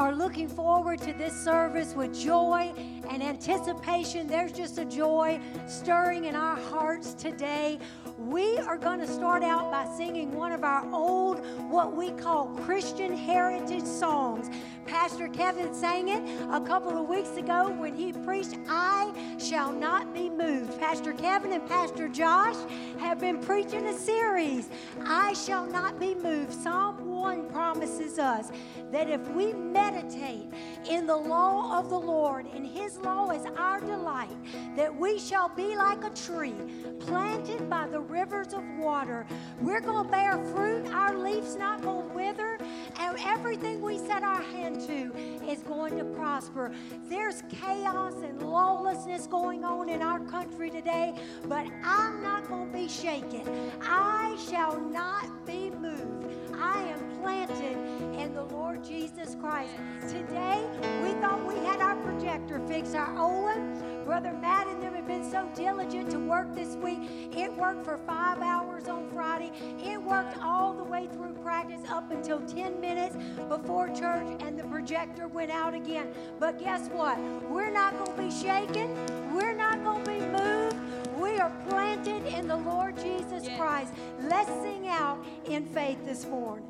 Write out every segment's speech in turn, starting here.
are looking forward to this service with joy and anticipation. There's just a joy stirring in our hearts today. We are going to start out by singing one of our old, what we call Christian heritage songs. Pastor Kevin sang it a couple of weeks ago when he preached, I Shall Not Be Moved. Pastor Kevin and Pastor Josh have been preaching a series, I Shall Not Be Moved. Psalm 1 promises us that if we meditate in the law of the Lord, and His law is our delight, that we shall be like a tree planted by the rivers of water. We're going to bear fruit, our leaves not going to wither, and everything we set our hand is going to prosper. There's chaos and lawlessness going on in our country today, but I'm not going to be shaken. I shall not be moved. I am planted in the Lord Jesus Christ. Today, we thought we had our projector fixed. Our Owen, Brother Matt, and them have been so diligent to work this week. It worked for five hours on Friday. It worked all the way through practice up until 10 minutes before church, and the projector went out again. But guess what? We're not going to be shaken. We're not going to be moved. We are planted in the Lord Jesus yes. Christ. Let's sing out in faith this morning.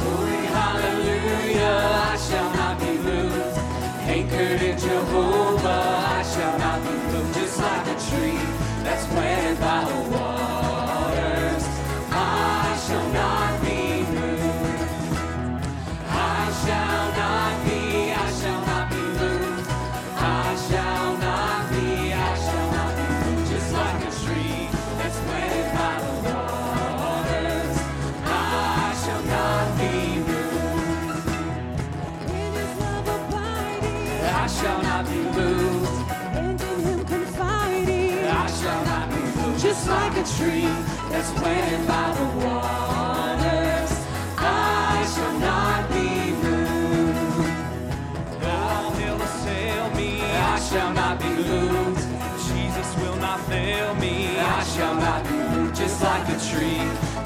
Glory, hallelujah, I shall not be moved. Anchored in Jehovah, I shall not be moved.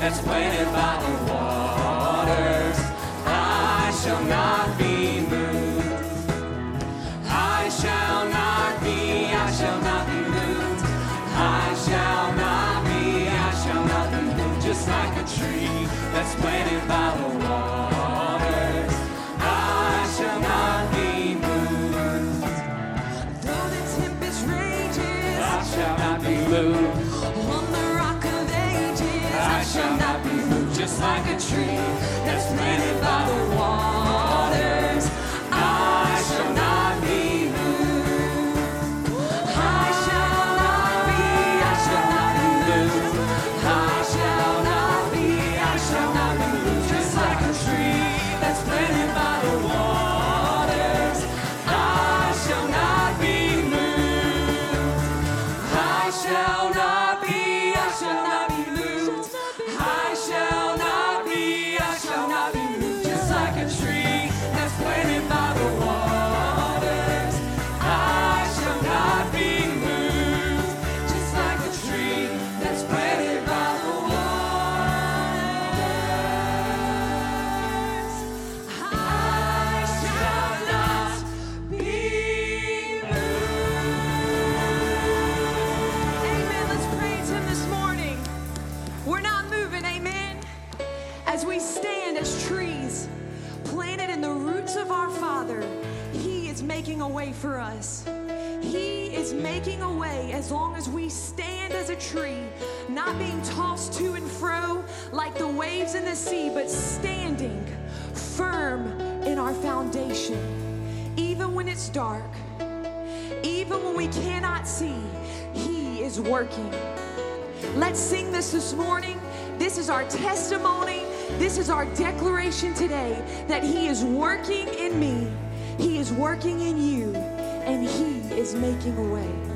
That's planted by the waters. I shall not like a tree that's planted by the waters. I shall not be moved. Though the tempest rages, I shall not be moved. On the rock of ages, I shall not be moved. Just like a tree that's planted tree, not being tossed to and fro like the waves in the sea, but standing firm in our foundation. Even when it's dark, even when we cannot see, He is working. Let's sing this this morning. This is our testimony. This is our declaration today that He is working in me he is working in you and He is making a way.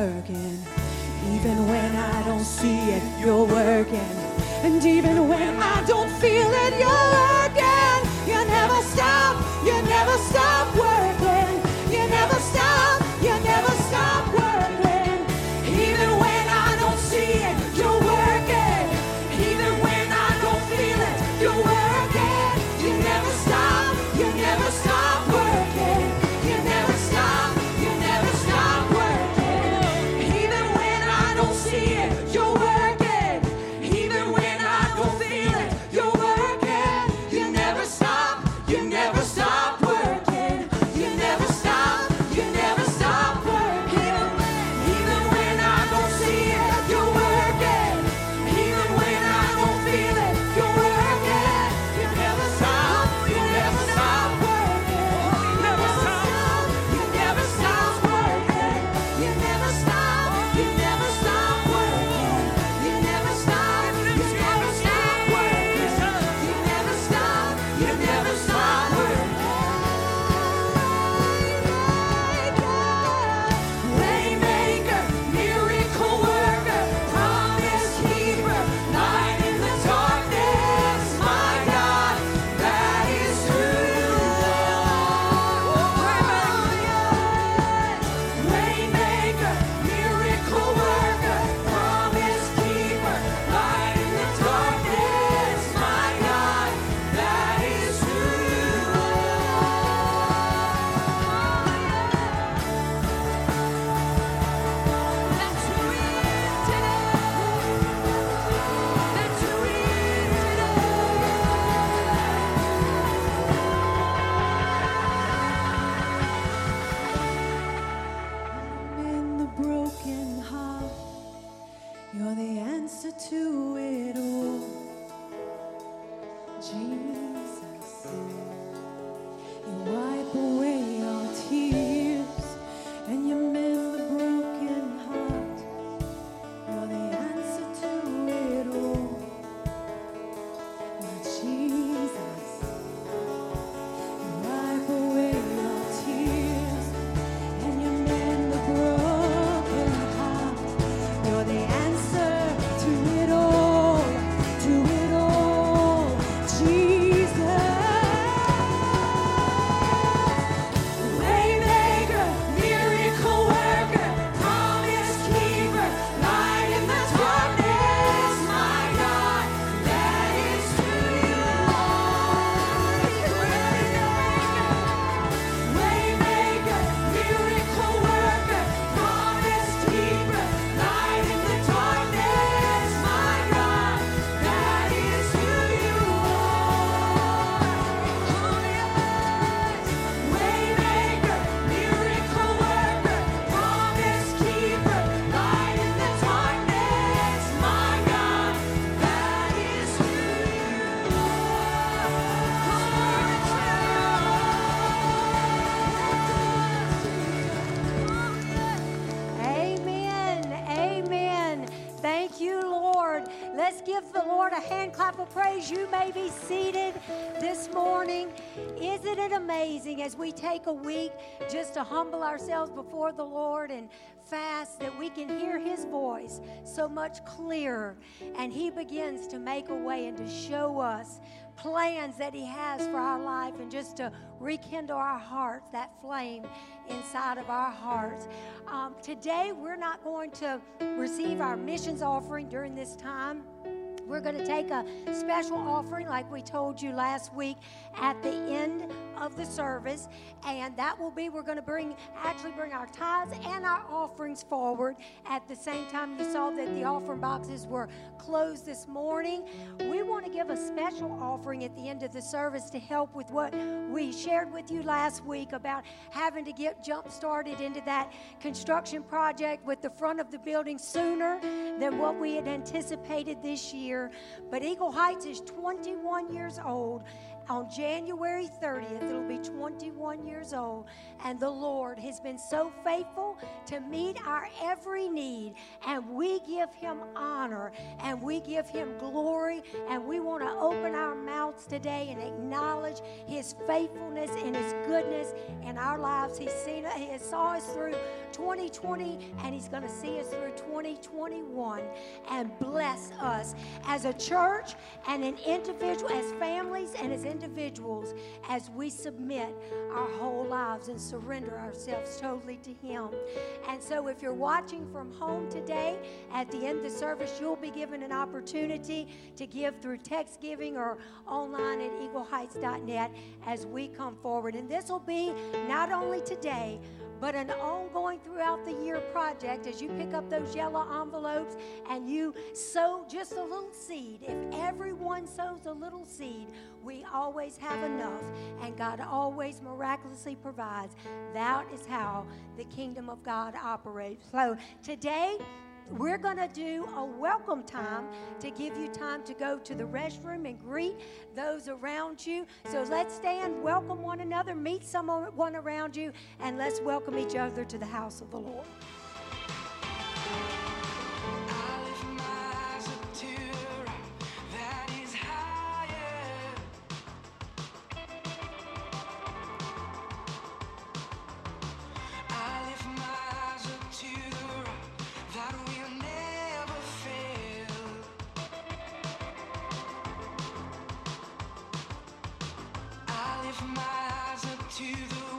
You may be seated this morning. Isn't it amazing as we take a week just to humble ourselves before the Lord and fast that we can hear His voice so much clearer and He begins to make a way and to show us plans that He has for our life and just to rekindle our hearts, that flame inside of our hearts. Um, today, we're not going to receive our missions offering during this time. We're going to take a special offering, like we told you last week, at the end of the service, and that will be we're going to bring actually bring our tithes and our offerings forward at the same time. You saw that the offering boxes were closed this morning. We want to give a special offering at the end of the service to help with what we shared with you last week about having to get jump started into that construction project with the front of the building sooner than what we had anticipated this year. But Eagle Heights is 21 years old. On January 30th, it'll be 21 years old. And the Lord has been so faithful to meet our every need. And we give Him honor and we give Him glory. And we want to open our mouths today and acknowledge His faithfulness and His goodness in our lives. He's seen it, He saw us through 2020 and He's going to see us through 2021 and bless us as a church and an individual, as families and as individuals, as we submit our whole lives and surrender ourselves totally to Him. And so, if you're watching from home today, at the end of the service, you'll be given an opportunity to give through text giving or online at eagleheights.net as we come forward. And this will be not only today, but an ongoing throughout the year project as you pick up those yellow envelopes and you sow just a little seed. If everyone sows a little seed, we always have enough, and God always miraculously provides. That is how the kingdom of God operates. So today, we're going to do a welcome time to give you time to go to the restroom and greet those around you. So let's stand, welcome one another, meet someone around you, and let's welcome each other to the house of the Lord. To the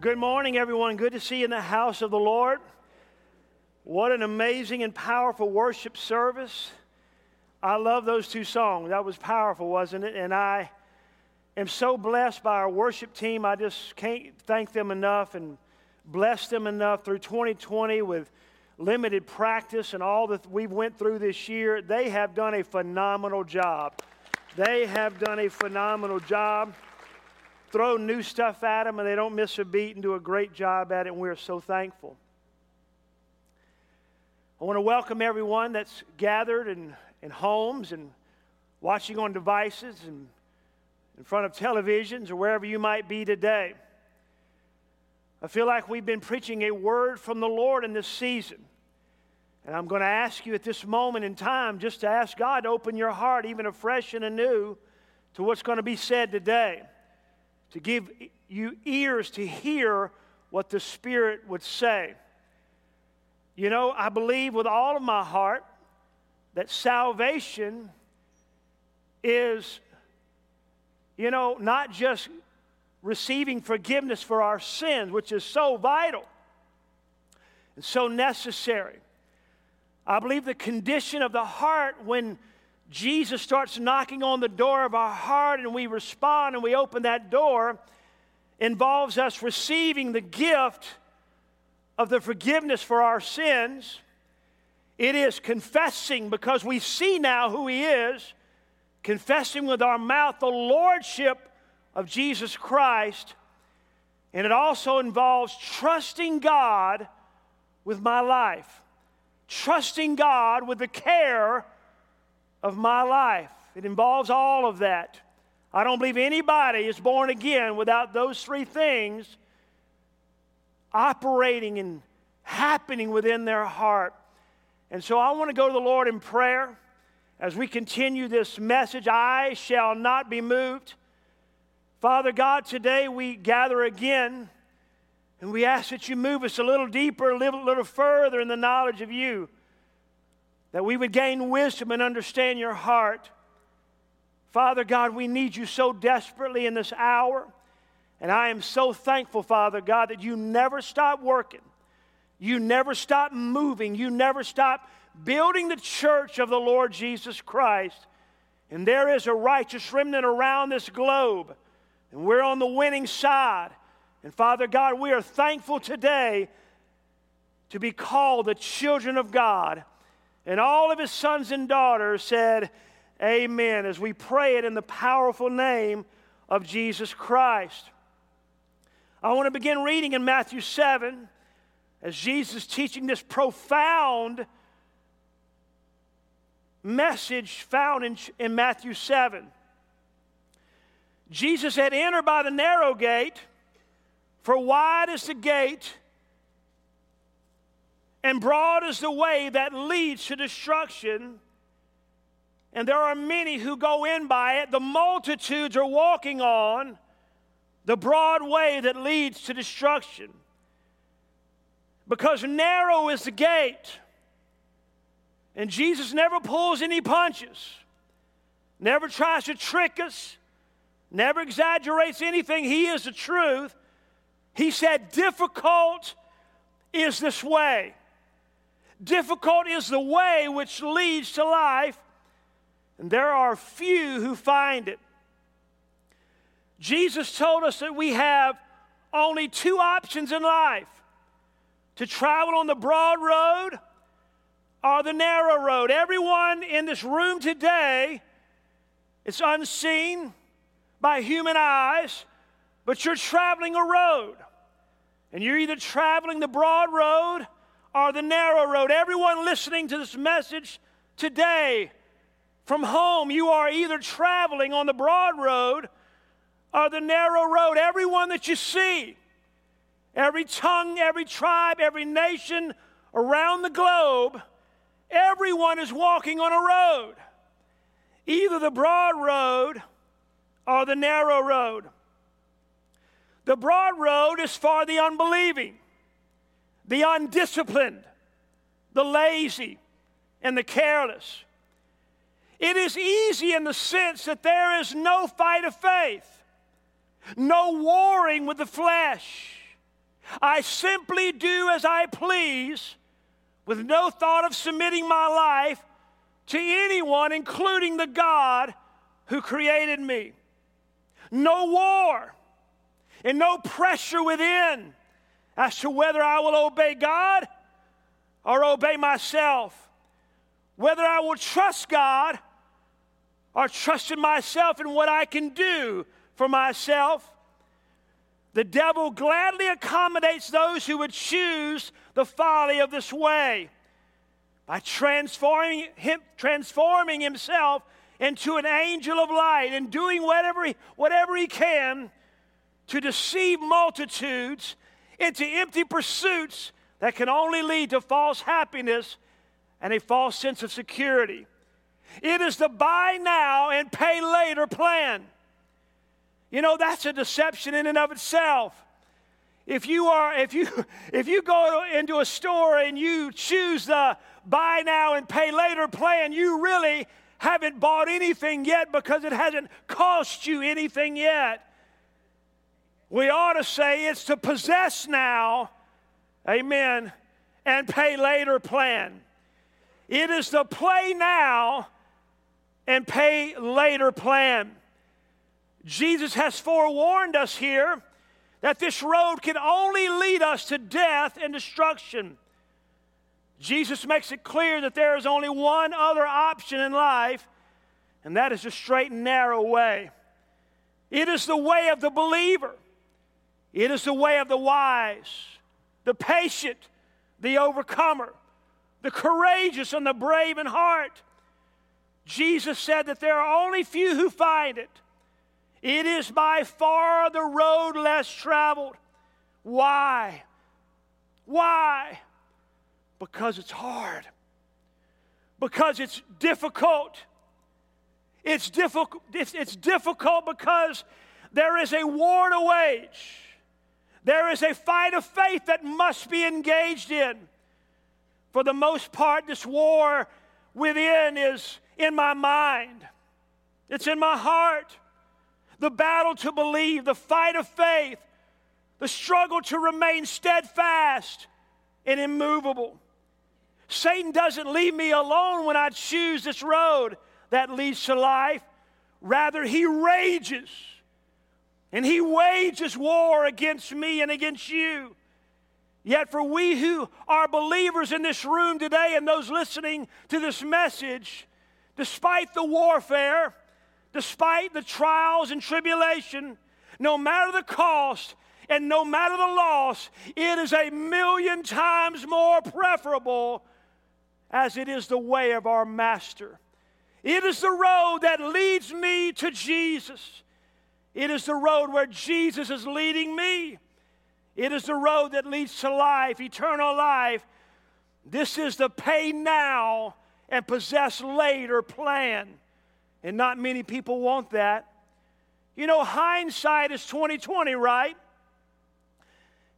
Well, good morning, everyone. Good to see you in the house of the Lord. What an amazing and powerful worship service. I love those two songs. That was powerful, wasn't it? And I am so blessed by our worship team. I just can't thank them enough and bless them enough through 2020 with limited practice and all that we've went through this year. They have done a phenomenal job. They have done a phenomenal job throw new stuff at them and they don't miss a beat and do a great job at it, and we're so thankful. I want to welcome everyone that's gathered in, in homes and watching on devices and in front of televisions or wherever you might be today. I feel like we've been preaching a word from the Lord in this season. And I'm going to ask you at this moment in time just to ask God to open your heart, even afresh and anew, to what's going to be said today to give you ears to hear what the Spirit would say. You know, I believe with all of my heart that salvation is, you know, not just receiving forgiveness for our sins, which is so vital and so necessary. I believe the condition of the heart when Jesus starts knocking on the door of our heart and we respond and we open that door involves us receiving the gift of the forgiveness for our sins. It is confessing because we see now who He is, confessing with our mouth the Lordship of Jesus Christ. And it also involves trusting God with my life, trusting God with the care of my life. It involves all of that. I don't believe anybody is born again without those three things operating and happening within their heart. And so I want to go to the Lord in prayer as we continue this message. I shall not be moved. Father God, today we gather again and we ask that you move us a little deeper, a little, little further in the knowledge of you that we would gain wisdom and understand your heart. Father God, we need you so desperately in this hour. And I am so thankful, Father God, that you never stop working. You never stop moving. You never stop building the church of the Lord Jesus Christ. And there is a righteous remnant around this globe. And we're on the winning side. And Father God, we are thankful today to be called the children of God. And all of his sons and daughters said, Amen, as we pray it in the powerful name of Jesus Christ. I want to begin reading in Matthew 7 as Jesus teaching this profound message found in, in Matthew 7. Jesus had entered by the narrow gate, for wide is the gate and broad is the way that leads to destruction, and there are many who go in by it. The multitudes are walking on the broad way that leads to destruction. Because narrow is the gate, and Jesus never pulls any punches, never tries to trick us, never exaggerates anything. He is the truth. He said, Difficult is this way. Difficult is the way which leads to life, and there are few who find it. Jesus told us that we have only two options in life to travel on the broad road or the narrow road. Everyone in this room today, it's unseen by human eyes, but you're traveling a road. And you're either traveling the broad road or the narrow road. Everyone listening to this message today from home, you are either traveling on the broad road or the narrow road. Everyone that you see, every tongue, every tribe, every nation around the globe, everyone is walking on a road. Either the broad road or the narrow road. The broad road is for the unbelieving the undisciplined, the lazy, and the careless. It is easy in the sense that there is no fight of faith, no warring with the flesh. I simply do as I please with no thought of submitting my life to anyone, including the God who created me. No war and no pressure within as to whether I will obey God or obey myself, whether I will trust God or trust in myself and what I can do for myself. The devil gladly accommodates those who would choose the folly of this way by transforming, him, transforming himself into an angel of light and doing whatever he, whatever he can to deceive multitudes into empty pursuits that can only lead to false happiness and a false sense of security. It is the buy now and pay later plan. You know, that's a deception in and of itself. If you are if you if you go into a store and you choose the buy now and pay later plan, you really haven't bought anything yet because it hasn't cost you anything yet. We ought to say it's to possess now, amen, and pay later plan. It is the play now and pay later plan. Jesus has forewarned us here that this road can only lead us to death and destruction. Jesus makes it clear that there is only one other option in life, and that is the straight and narrow way. It is the way of the believer, it is the way of the wise, the patient, the overcomer, the courageous, and the brave in heart. Jesus said that there are only few who find it. It is by far the road less traveled. Why? Why? Because it's hard. Because it's difficult. It's difficult, it's, it's difficult because there is a war to wage. There is a fight of faith that must be engaged in. For the most part, this war within is in my mind, it's in my heart the battle to believe, the fight of faith, the struggle to remain steadfast and immovable. Satan doesn't leave me alone when I choose this road that leads to life. Rather, he rages and he wages war against me and against you. Yet, for we who are believers in this room today and those listening to this message, despite the warfare, despite the trials and tribulation, no matter the cost and no matter the loss, it is a million times more preferable as it is the way of our Master. It is the road that leads me to Jesus. It is the road where Jesus is leading me. It is the road that leads to life, eternal life. This is the pay now and possess later plan. And not many people want that. You know, hindsight is 2020, right?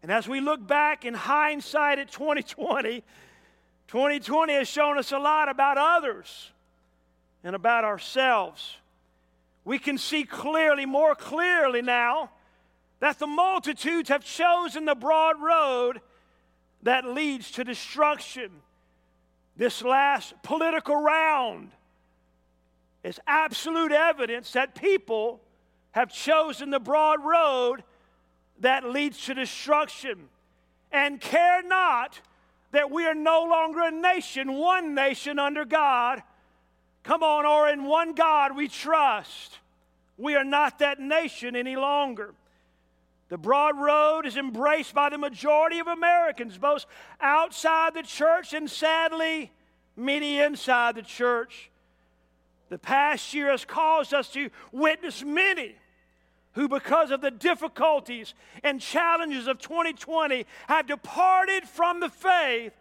And as we look back in hindsight at 2020, 2020 has shown us a lot about others and about ourselves. We can see clearly, more clearly now, that the multitudes have chosen the broad road that leads to destruction. This last political round is absolute evidence that people have chosen the broad road that leads to destruction and care not that we are no longer a nation, one nation under God. Come on, or in one God we trust. We are not that nation any longer. The broad road is embraced by the majority of Americans, both outside the church and sadly, many inside the church. The past year has caused us to witness many who, because of the difficulties and challenges of 2020, have departed from the faith,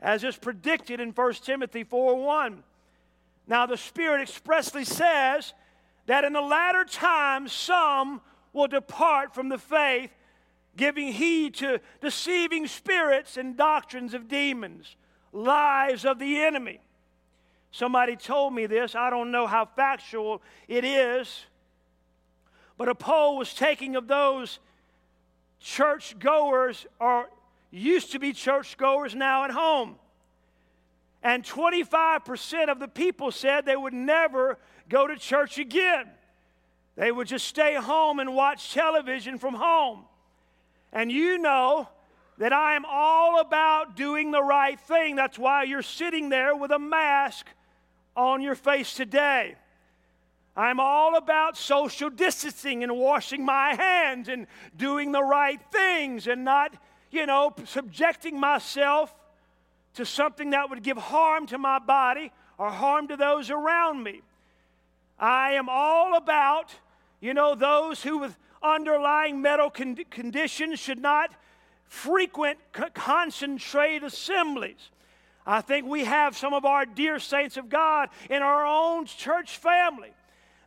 as is predicted in 1 Timothy 4 1. Now, the Spirit expressly says that in the latter times some will depart from the faith, giving heed to deceiving spirits and doctrines of demons, lies of the enemy Somebody told me this. I don't know how factual it is. But a poll was taken of those church goers are used to be church goers now at home. And 25% of the people said they would never go to church again. They would just stay home and watch television from home. And you know that I am all about doing the right thing. That's why you're sitting there with a mask on your face today. I'm all about social distancing and washing my hands and doing the right things and not, you know, subjecting myself to something that would give harm to my body or harm to those around me. I am all about, you know, those who with underlying medical con- conditions should not frequent c- concentrated assemblies. I think we have some of our dear saints of God in our own church family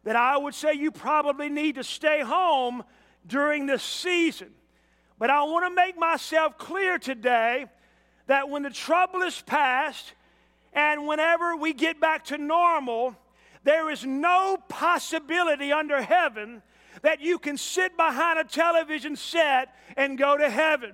that I would say you probably need to stay home during this season. But I want to make myself clear today that when the trouble is past and whenever we get back to normal, there is no possibility under heaven that you can sit behind a television set and go to heaven.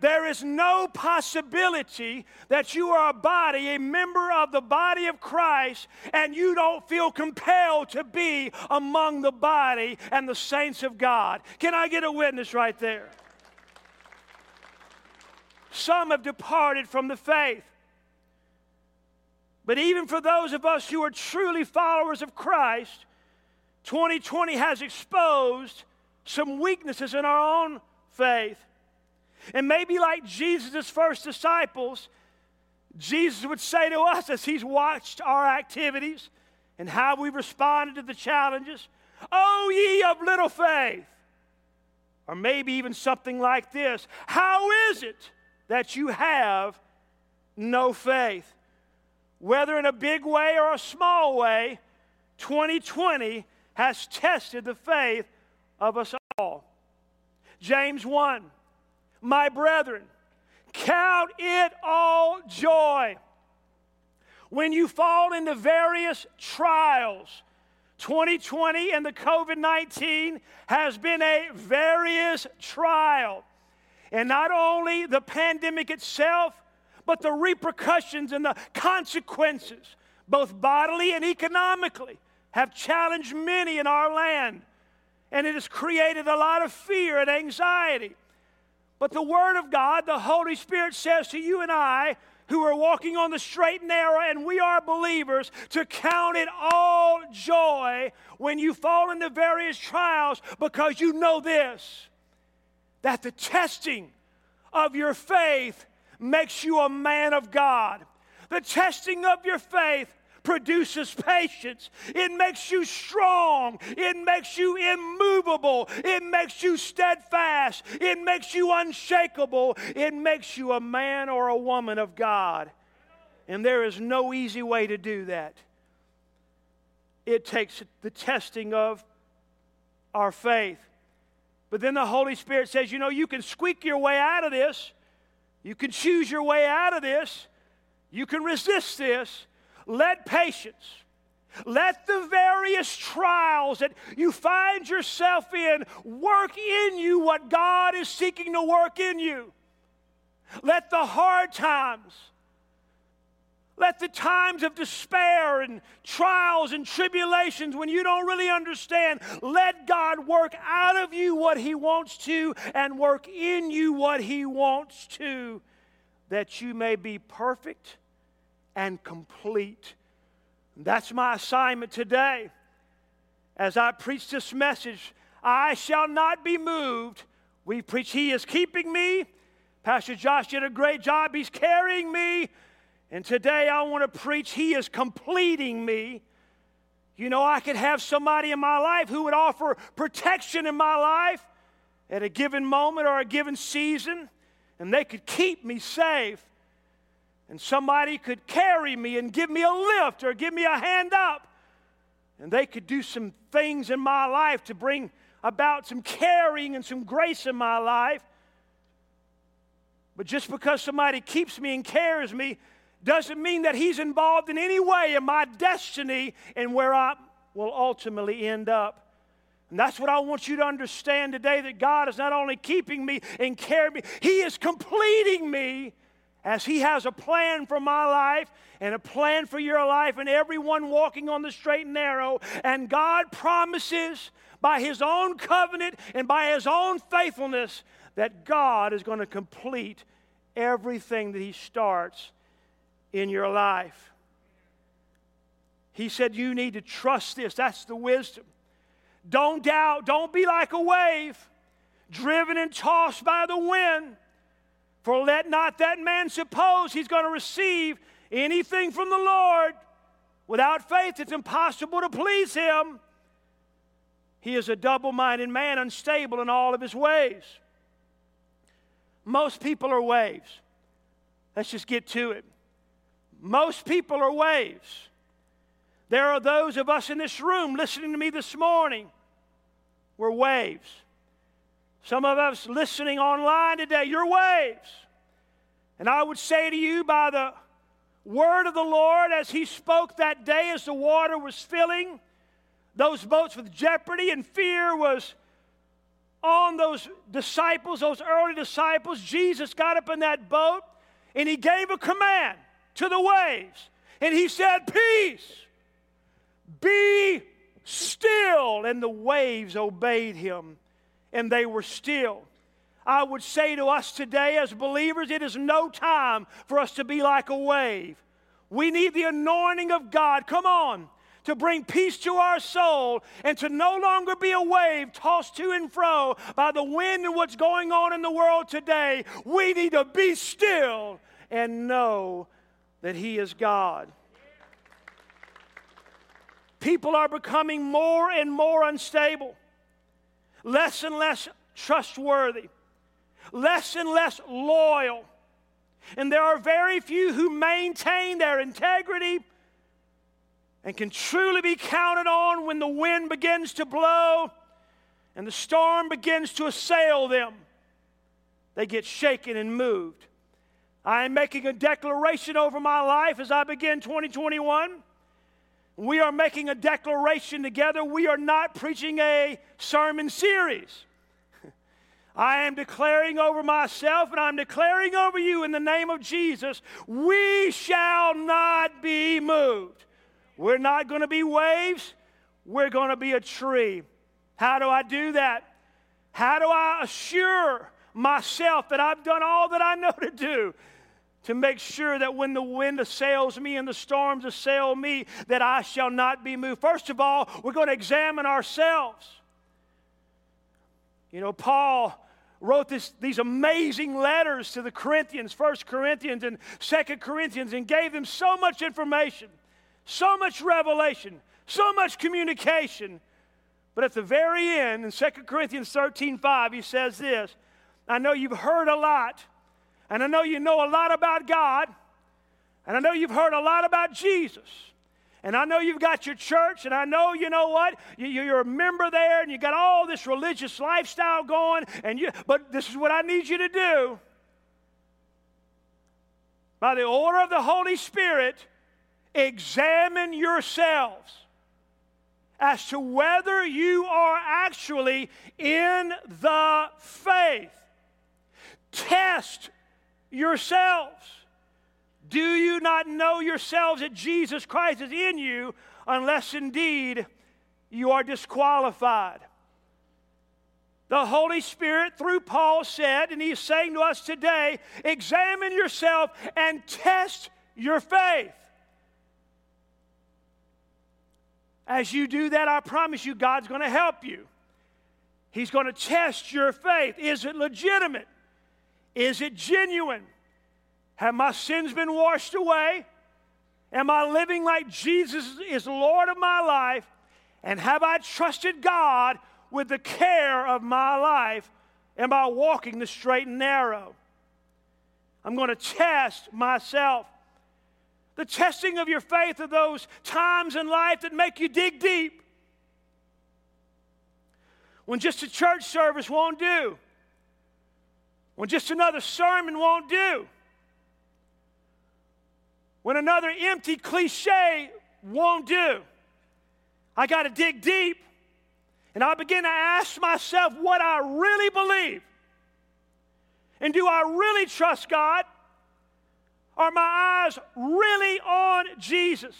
There is no possibility that you are a body, a member of the body of Christ, and you don't feel compelled to be among the body and the saints of God. Can I get a witness right there? Some have departed from the faith. But even for those of us who are truly followers of Christ, 2020 has exposed some weaknesses in our own faith. And maybe like Jesus' first disciples, Jesus would say to us as he's watched our activities and how we've responded to the challenges, Oh, ye of little faith. Or maybe even something like this How is it that you have no faith? Whether in a big way or a small way, 2020 has tested the faith of us all. James 1 My brethren, count it all joy when you fall into various trials. 2020 and the COVID 19 has been a various trial. And not only the pandemic itself, but the repercussions and the consequences, both bodily and economically, have challenged many in our land. And it has created a lot of fear and anxiety. But the Word of God, the Holy Spirit says to you and I, who are walking on the straight and narrow, and we are believers, to count it all joy when you fall into various trials because you know this that the testing of your faith makes you a man of God. The testing of your faith produces patience. It makes you strong. It makes you immovable. It makes you steadfast. It makes you unshakable. It makes you a man or a woman of God. And there is no easy way to do that. It takes the testing of our faith. But then the Holy Spirit says, you know, you can squeak your way out of this. You can choose your way out of this. You can resist this. Let patience, let the various trials that you find yourself in work in you what God is seeking to work in you. Let the hard times, let the times of despair and trials and tribulations when you don't really understand, let God work out of you what He wants to and work in you what He wants to, that you may be perfect and complete. That's my assignment today. As I preach this message, I shall not be moved. We preach, He is keeping me. Pastor Josh did a great job. He's carrying me. And today I want to preach, He is completing me. You know, I could have somebody in my life who would offer protection in my life at a given moment or a given season, and they could keep me safe. And somebody could carry me and give me a lift or give me a hand up. And they could do some things in my life to bring about some carrying and some grace in my life. But just because somebody keeps me and carries me doesn't mean that he's involved in any way in my destiny and where I will ultimately end up. And that's what I want you to understand today that God is not only keeping me and carrying me, He is completing me as He has a plan for my life and a plan for your life and everyone walking on the straight and narrow. And God promises by His own covenant and by His own faithfulness that God is going to complete everything that He starts in your life. He said, You need to trust this. That's the wisdom. Don't doubt. Don't be like a wave, driven and tossed by the wind. For let not that man suppose he's going to receive anything from the Lord. Without faith, it's impossible to please him. He is a double minded man, unstable in all of his ways. Most people are waves. Let's just get to it. Most people are waves. There are those of us in this room listening to me this morning. We're waves. Some of us listening online today, you're waves. And I would say to you, by the word of the Lord, as He spoke that day as the water was filling, those boats with jeopardy and fear was on those disciples, those early disciples. Jesus got up in that boat and He gave a command to the waves. And He said, Peace be still. And the waves obeyed him, and they were still. I would say to us today as believers, it is no time for us to be like a wave. We need the anointing of God. Come on. To bring peace to our soul and to no longer be a wave tossed to and fro by the wind and what's going on in the world today. We need to be still and know that He is God. People are becoming more and more unstable, less and less trustworthy, less and less loyal. And there are very few who maintain their integrity and can truly be counted on when the wind begins to blow and the storm begins to assail them. They get shaken and moved. I am making a declaration over my life as I begin 2021 we are making a declaration together. We are not preaching a sermon series. I am declaring over myself and I'm declaring over you in the name of Jesus, we shall not be moved. We're not going to be waves, we're going to be a tree. How do I do that? How do I assure myself that I've done all that I know to do? to make sure that when the wind assails me and the storms assail me, that I shall not be moved. First of all, we're going to examine ourselves. You know, Paul wrote this, these amazing letters to the Corinthians, First Corinthians and Second Corinthians, and gave them so much information, so much revelation, so much communication. But at the very end, in Second Corinthians 13 5, he says this I know you've heard a lot and I know you know a lot about God. And I know you've heard a lot about Jesus. And I know you've got your church, and I know, you know what, you, are a member there, and you got all this religious lifestyle going, and you, but this is what I need you to do. By the order of the Holy Spirit, examine yourselves as to whether you are actually in the faith. Test yourselves. Do you not know yourselves that Jesus Christ is in you unless indeed you are disqualified? The Holy Spirit, through Paul, said, and he's saying to us today examine yourself and test your faith. As you do that, I promise you, God's going to help you. He's going to test your faith. Is it legitimate? Is it genuine? Have my sins been washed away? Am I living like Jesus is Lord of my life? And have I trusted God with the care of my life? Am I walking the straight and narrow? I'm going to test myself. The testing of your faith are those times in life that make you dig deep. When just a church service won't do when just another sermon won't do, when another empty cliche won't do. I got to dig deep And I begin to ask myself what I really believe. And do I really trust God? Are my eyes really on Jesus?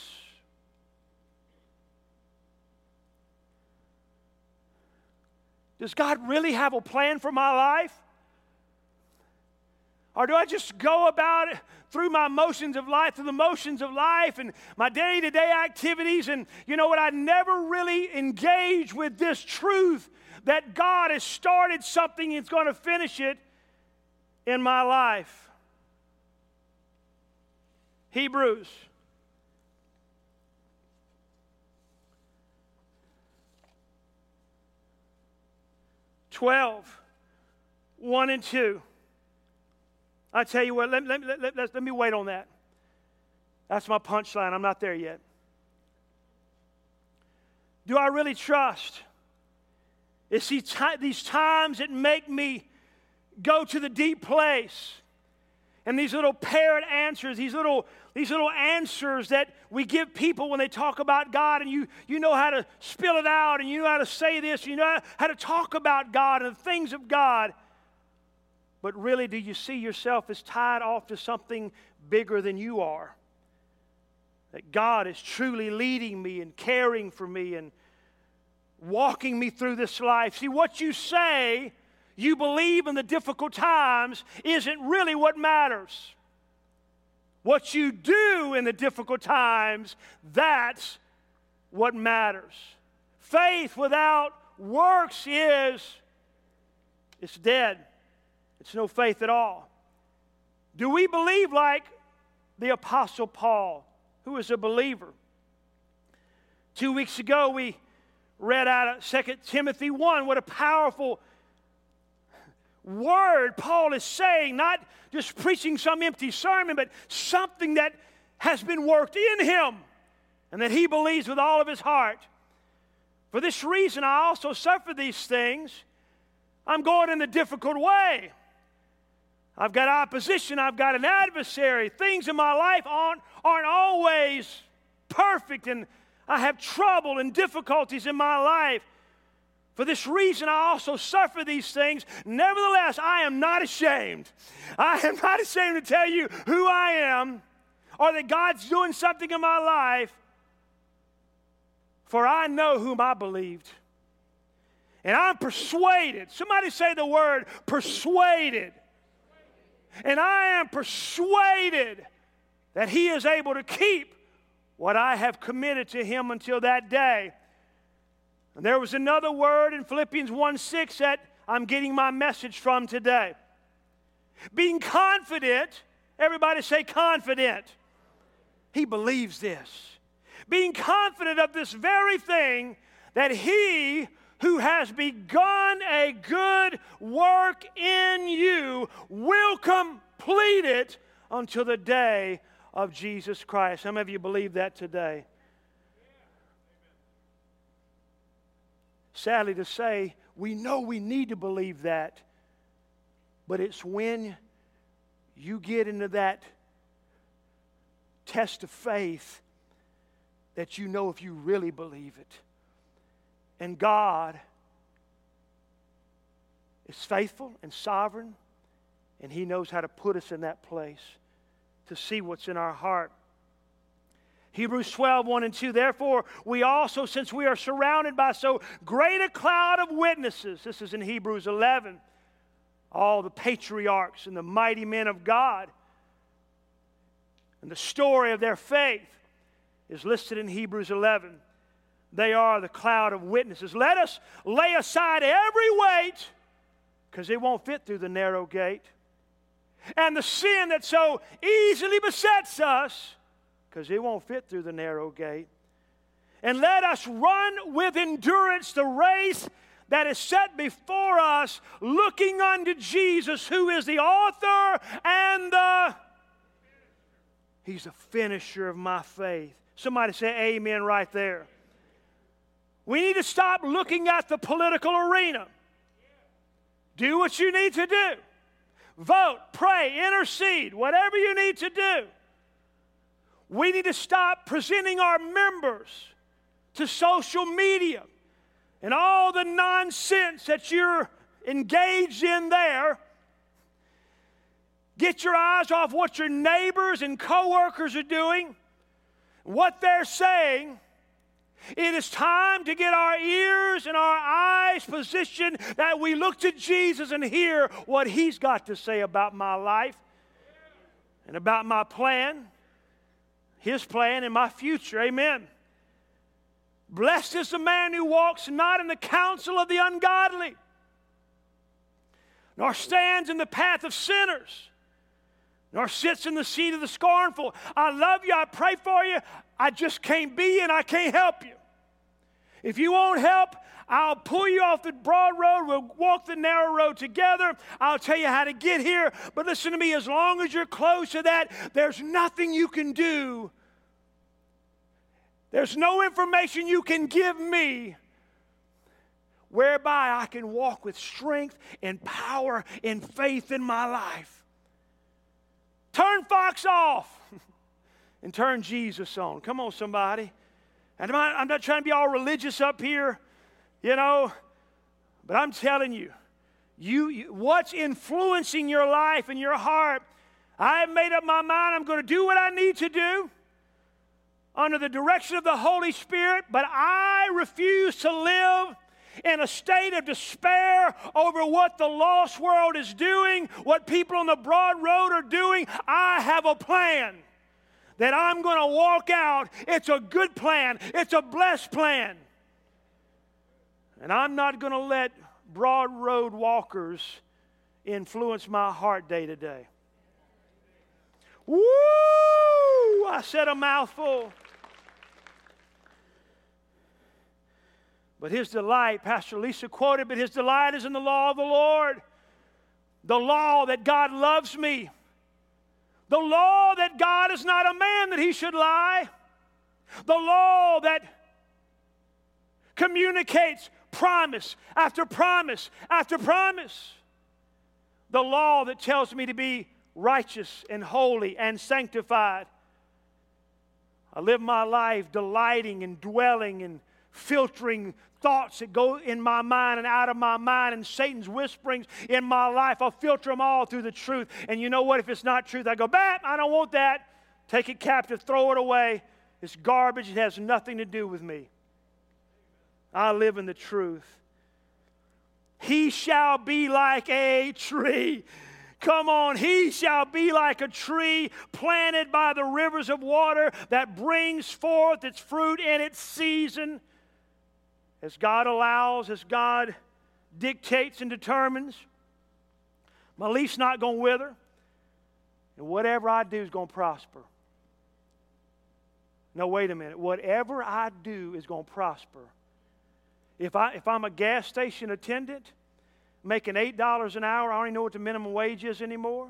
Does God really have a plan for my life? Or do I just go about it through my motions of life, through the motions of life and my day to day activities? And you know what? I never really engage with this truth that God has started something, He's going to finish it in my life. Hebrews. Twelve, one and 2. I tell you what, let, let, let, let, let me wait on that. That's my punchline. I'm not there yet. Do I really trust? It's these times that make me go to the deep place. And these little parrot answers, these little, these little answers that we give people when they talk about God, and you, you know how to spill it out, and you know how to say this, you know how to talk about God and the things of God. But really, do you see yourself as tied off to something bigger than you are? That God is truly leading me and caring for me and walking me through this life. See, what you say you believe in the difficult times isn't really what matters. What you do in the difficult times, that's what matters. Faith without works is it's dead. It's no faith at all. Do we believe like the Apostle Paul, who is a believer? Two weeks ago, we read out of 2 Timothy 1. What a powerful word Paul is saying, not just preaching some empty sermon, but something that has been worked in him and that he believes with all of his heart. For this reason, I also suffer these things. I'm going in the difficult way. I've got opposition, I've got an adversary. Things in my life aren't, aren't always perfect, and I have trouble and difficulties in my life. For this reason, I also suffer these things. Nevertheless, I am not ashamed. I am not ashamed to tell you who I am or that God's doing something in my life. For I know whom I believed. And I'm persuaded. Somebody say the word persuaded and I am persuaded that he is able to keep what I have committed to him until that day. And there was another word in Philippians 1 6 that I'm getting my message from today. Being confident, everybody say confident. He believes this. Being confident of this very thing that he who has begun a good work in you will complete it until the day of Jesus Christ. Some of you believe that today. Sadly to say, we know we need to believe that, but it's when you get into that test of faith that you know if you really believe it. And God is faithful and sovereign, and He knows how to put us in that place to see what's in our heart. Hebrews 12, 1 and 2. Therefore, we also, since we are surrounded by so great a cloud of witnesses, this is in Hebrews 11, all the patriarchs and the mighty men of God, and the story of their faith is listed in Hebrews 11. They are the cloud of witnesses. Let us lay aside every weight, because it won't fit through the narrow gate, and the sin that so easily besets us, because it won't fit through the narrow gate. And let us run with endurance the race that is set before us, looking unto Jesus, who is the author and the He's the finisher of my faith. Somebody say amen right there. We need to stop looking at the political arena. Do what you need to do. Vote, pray, intercede, whatever you need to do. We need to stop presenting our members to social media and all the nonsense that you're engaged in there. Get your eyes off what your neighbors and coworkers are doing, what they're saying. It is time to get our ears and our eyes positioned that we look to Jesus and hear what He's got to say about my life and about my plan, His plan, and my future. Amen. Blessed is the man who walks not in the counsel of the ungodly, nor stands in the path of sinners, nor sits in the seat of the scornful. I love you. I pray for you. I just can't be and I can't help you. If you won't help, I'll pull you off the broad road. We'll walk the narrow road together. I'll tell you how to get here. But listen to me as long as you're close to that, there's nothing you can do there's no information you can give me whereby I can walk with strength and power and faith in my life. Turn Fox off and turn Jesus on. Come on, somebody. And I'm not trying to be all religious up here, you know, but I'm telling you, you, you what's influencing your life and your heart. I have made up my mind I'm going to do what I need to do under the direction of the Holy Spirit, but I refuse to live in a state of despair over what the lost world is doing, what people on the broad road are doing. I have a plan that I'm going to walk out. It's a good plan, it's a blessed plan. And I'm not going to let broad road walkers influence my heart day to day. Woo! I said a mouthful. But his delight, Pastor Lisa quoted, but his delight is in the law of the Lord. The law that God loves me. The law that God is not a man that he should lie. The law that communicates promise after promise after promise. The law that tells me to be righteous and holy and sanctified. I live my life delighting and dwelling and filtering thoughts that go in my mind and out of my mind and Satan's whisperings in my life. I'll filter them all through the truth. And you know what? If it's not truth, I go, Bap, I don't want that. Take it captive, throw it away. It's garbage. It has nothing to do with me. I live in the truth. He shall be like a tree. Come on, he shall be like a tree planted by the rivers of water that brings forth its fruit in its season as God allows, as God dictates and determines. My leaf's not going to wither, and whatever I do is going to prosper. No, wait a minute. Whatever I do is going to prosper. If, I, if I'm a gas station attendant making $8 an hour, I don't even know what the minimum wage is anymore.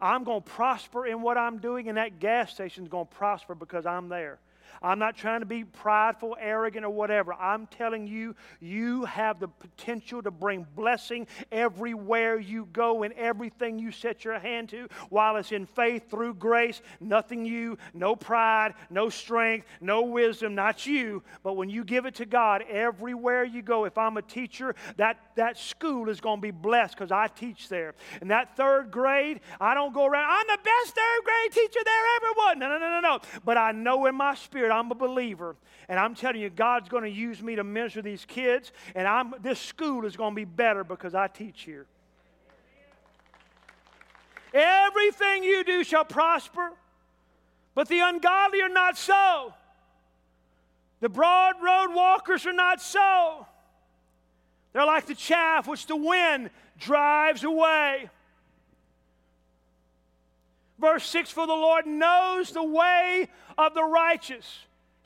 I'm going to prosper in what I'm doing, and that gas station is going to prosper because I'm there. I'm not trying to be prideful, arrogant, or whatever. I'm telling you, you have the potential to bring blessing everywhere you go and everything you set your hand to while it's in faith through grace. Nothing you, no pride, no strength, no wisdom, not you. But when you give it to God, everywhere you go, if I'm a teacher, that, that school is going to be blessed because I teach there. And that third grade, I don't go around, I'm the best third grade teacher there ever was. No, no, no, no, no. But I know in my spirit, I'm a believer, and I'm telling you, God's going to use me to minister these kids, and I'm, this school is going to be better because I teach here. Everything you do shall prosper, but the ungodly are not so. The broad road walkers are not so. They're like the chaff which the wind drives away. Verse 6 For the Lord knows the way of the righteous.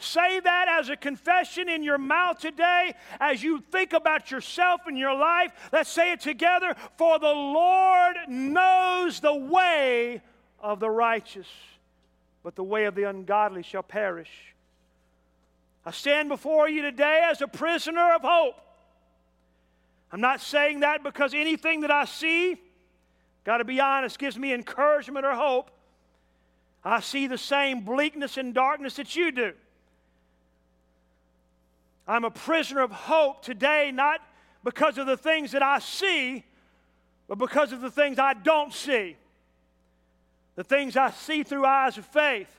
Say that as a confession in your mouth today as you think about yourself and your life. Let's say it together. For the Lord knows the way of the righteous, but the way of the ungodly shall perish. I stand before you today as a prisoner of hope. I'm not saying that because anything that I see, got to be honest, gives me encouragement or hope. I see the same bleakness and darkness that you do. I'm a prisoner of hope today, not because of the things that I see, but because of the things I don't see. The things I see through eyes of faith,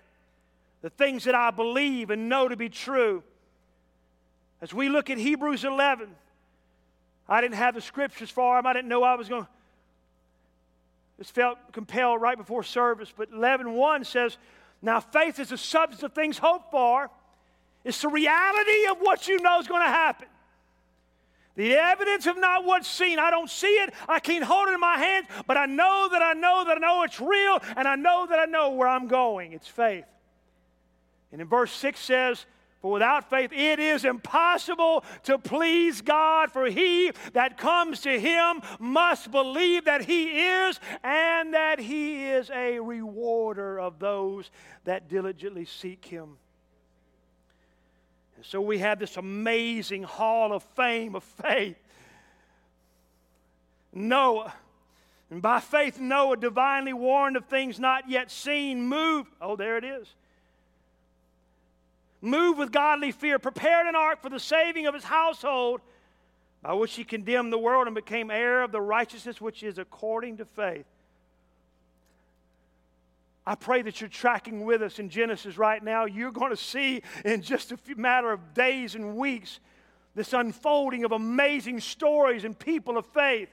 the things that I believe and know to be true. As we look at Hebrews 11, I didn't have the scriptures for him. I didn't know I was going to. Just felt compelled right before service. But 11.1 says, Now faith is the substance of things hoped for. It's the reality of what you know is going to happen. The evidence of not what's seen. I don't see it. I can't hold it in my hands, but I know that I know that I know it's real, and I know that I know where I'm going. It's faith. And in verse 6 says, For without faith it is impossible to please God, for he that comes to him must believe that he is, and that he is a rewarder of those that diligently seek him. And so we have this amazing hall of fame of faith. Noah. And by faith, Noah, divinely warned of things not yet seen, moved. Oh, there it is. Moved with godly fear, prepared an ark for the saving of his household, by which he condemned the world and became heir of the righteousness which is according to faith. I pray that you're tracking with us in Genesis right now. You're going to see in just a matter of days and weeks this unfolding of amazing stories and people of faith.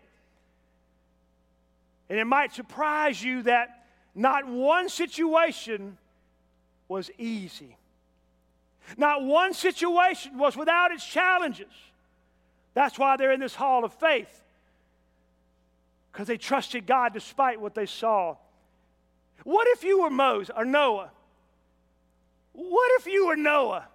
And it might surprise you that not one situation was easy. Not one situation was without its challenges. That's why they're in this hall of faith. Because they trusted God despite what they saw. What if you were Moses or Noah? What if you were Noah?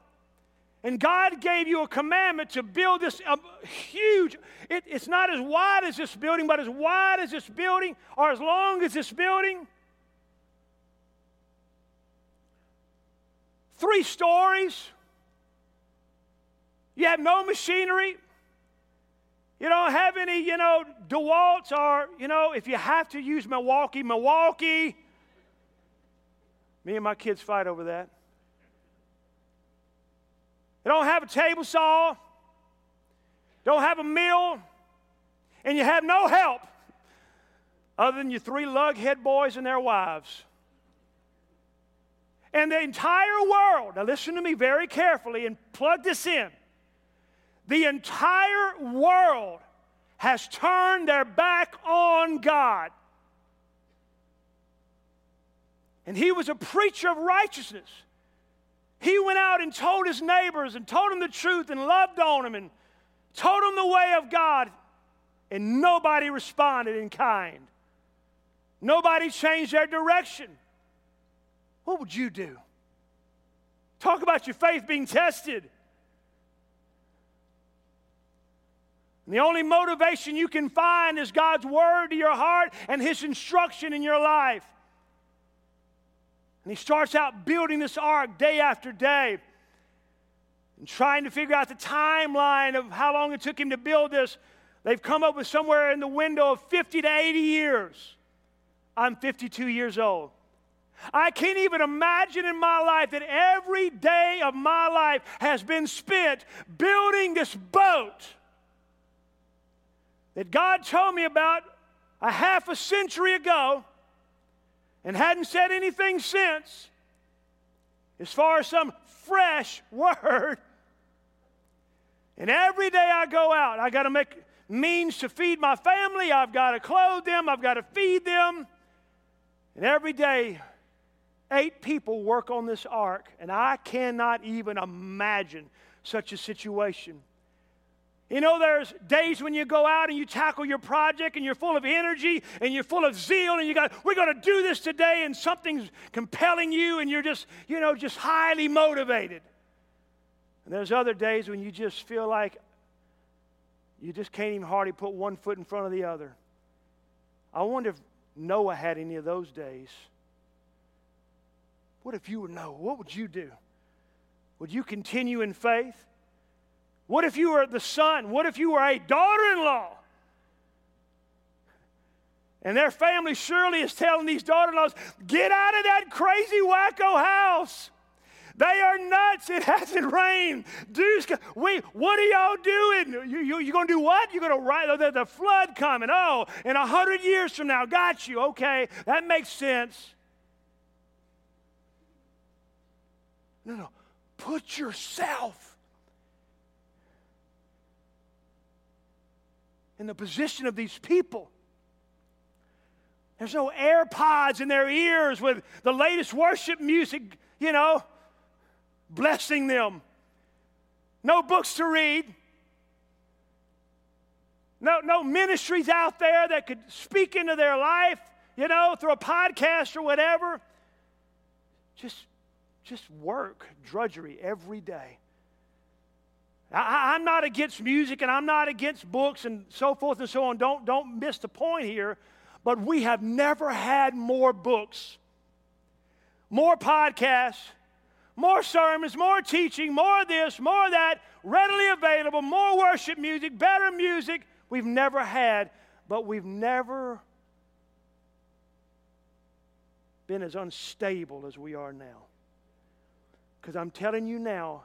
And God gave you a commandment to build this uh, huge, it, it's not as wide as this building, but as wide as this building or as long as this building. Three stories. You have no machinery. You don't have any, you know, DeWalt's or, you know, if you have to use Milwaukee, Milwaukee. Me and my kids fight over that. They don't have a table saw, don't have a mill, and you have no help other than your three lughead boys and their wives. And the entire world, now listen to me very carefully and plug this in. The entire world has turned their back on God. And he was a preacher of righteousness. He went out and told his neighbors and told them the truth and loved on them and told them the way of God. And nobody responded in kind. Nobody changed their direction. What would you do? Talk about your faith being tested. And the only motivation you can find is God's word to your heart and His instruction in your life. And he starts out building this ark day after day and trying to figure out the timeline of how long it took him to build this. They've come up with somewhere in the window of 50 to 80 years. I'm 52 years old. I can't even imagine in my life that every day of my life has been spent building this boat that God told me about a half a century ago and hadn't said anything since, as far as some fresh word. And every day I go out, I got to make means to feed my family, I've got to clothe them, I've got to feed them. And every day, eight people work on this ark, and I cannot even imagine such a situation. You know, there's days when you go out and you tackle your project and you're full of energy and you're full of zeal and you got, we're going to do this today and something's compelling you and you're just, you know, just highly motivated. And there's other days when you just feel like you just can't even hardly put one foot in front of the other. I wonder if Noah had any of those days. What if you were Noah? What would you do? Would you continue in faith? What if you were the son? What if you were a daughter in law? And their family surely is telling these daughter in laws, get out of that crazy wacko house. They are nuts. It hasn't rained. Dude's, wait, what are y'all doing? You, you, you going to do what? You're going to write, there's a flood coming. Oh, in a hundred years from now. Got you. Okay, that makes sense. No, no. Put yourself in the position of these people. There's no AirPods in their ears with the latest worship music, you know, blessing them. No books to read. No, no ministries out there that could speak into their life, you know, through a podcast or whatever. Just, just work, drudgery every day. I, am not against music and I'm not against books and so forth and so on. Don't, don't miss the point here. But we have never had more books, more podcasts, more sermons, more teaching, more this, more that, readily available, more worship music, better music we've never had, but we've never been as unstable as we are now. Because I'm telling you now,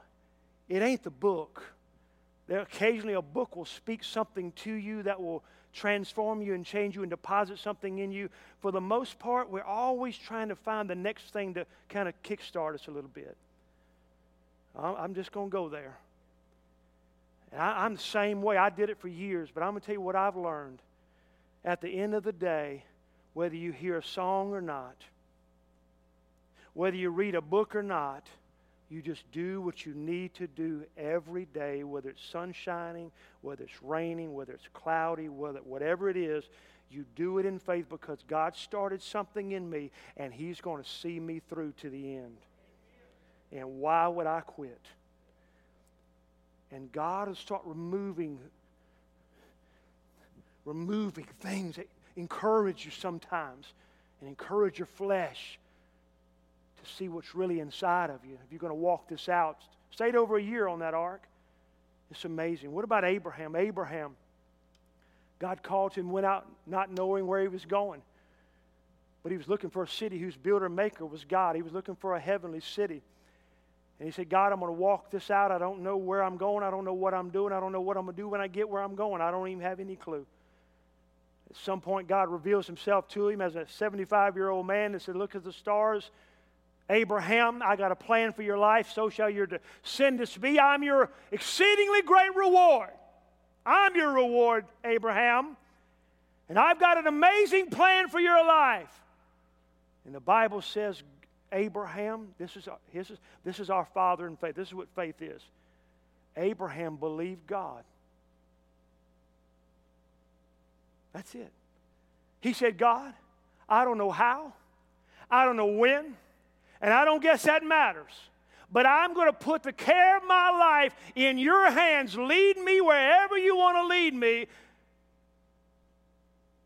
it ain't the book. There occasionally a book will speak something to you that will transform you and change you and deposit something in you. For the most part, we're always trying to find the next thing to kind of kickstart us a little bit. I'm just going to go there. And I, am the same way. I did it for years, but I'm going to tell you what I've learned. At the end of the day, whether you hear a song or not, whether you read a book or not, you just do what you need to do every day, whether it's sun shining, whether it's raining, whether it's cloudy, whether, whatever it is. You do it in faith because God started something in me and He's going to see me through to the end. And why would I quit? And God will start removing, removing things that encourage you sometimes and encourage your flesh see what's really inside of you. If you're going to walk this out, stayed over a year on that ark. It's amazing. What about Abraham? Abraham, God called him, went out not knowing where he was going. But he was looking for a city whose builder maker was God. He was looking for a heavenly city. And he said, God, I'm going to walk this out. I don't know where I'm going. I don't know what I'm doing. I don't know what I'm going to do when I get where I'm going. I don't even have any clue. At some point, God reveals himself to him as a 75 year old man and said, Look at the stars. Abraham, I got a plan for your life, so shall your descendants be. I'm your exceedingly great reward. I'm your reward, Abraham. And I've got an amazing plan for your life. And the Bible says, Abraham, this is, his, this is our father in faith. This is what faith is. Abraham believed God. That's it. He said, God, I don't know how, I don't know when, and I don't guess that matters. But I'm going to put the care of my life in your hands. Lead me wherever you want to lead me.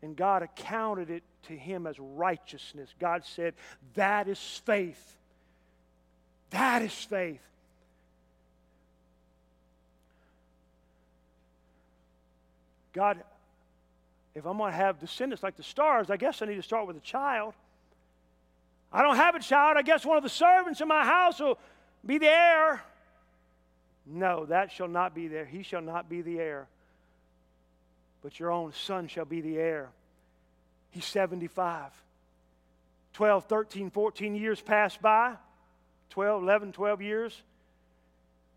And God accounted it to him as righteousness. God said, That is faith. That is faith. God, if I'm going to have descendants like the stars, I guess I need to start with a child. I don't have a child. I guess one of the servants in my house will be the heir. No, that shall not be there. He shall not be the heir. But your own son shall be the heir. He's 75. 12, 13, 14 years pass by. 12, 11, 12 years.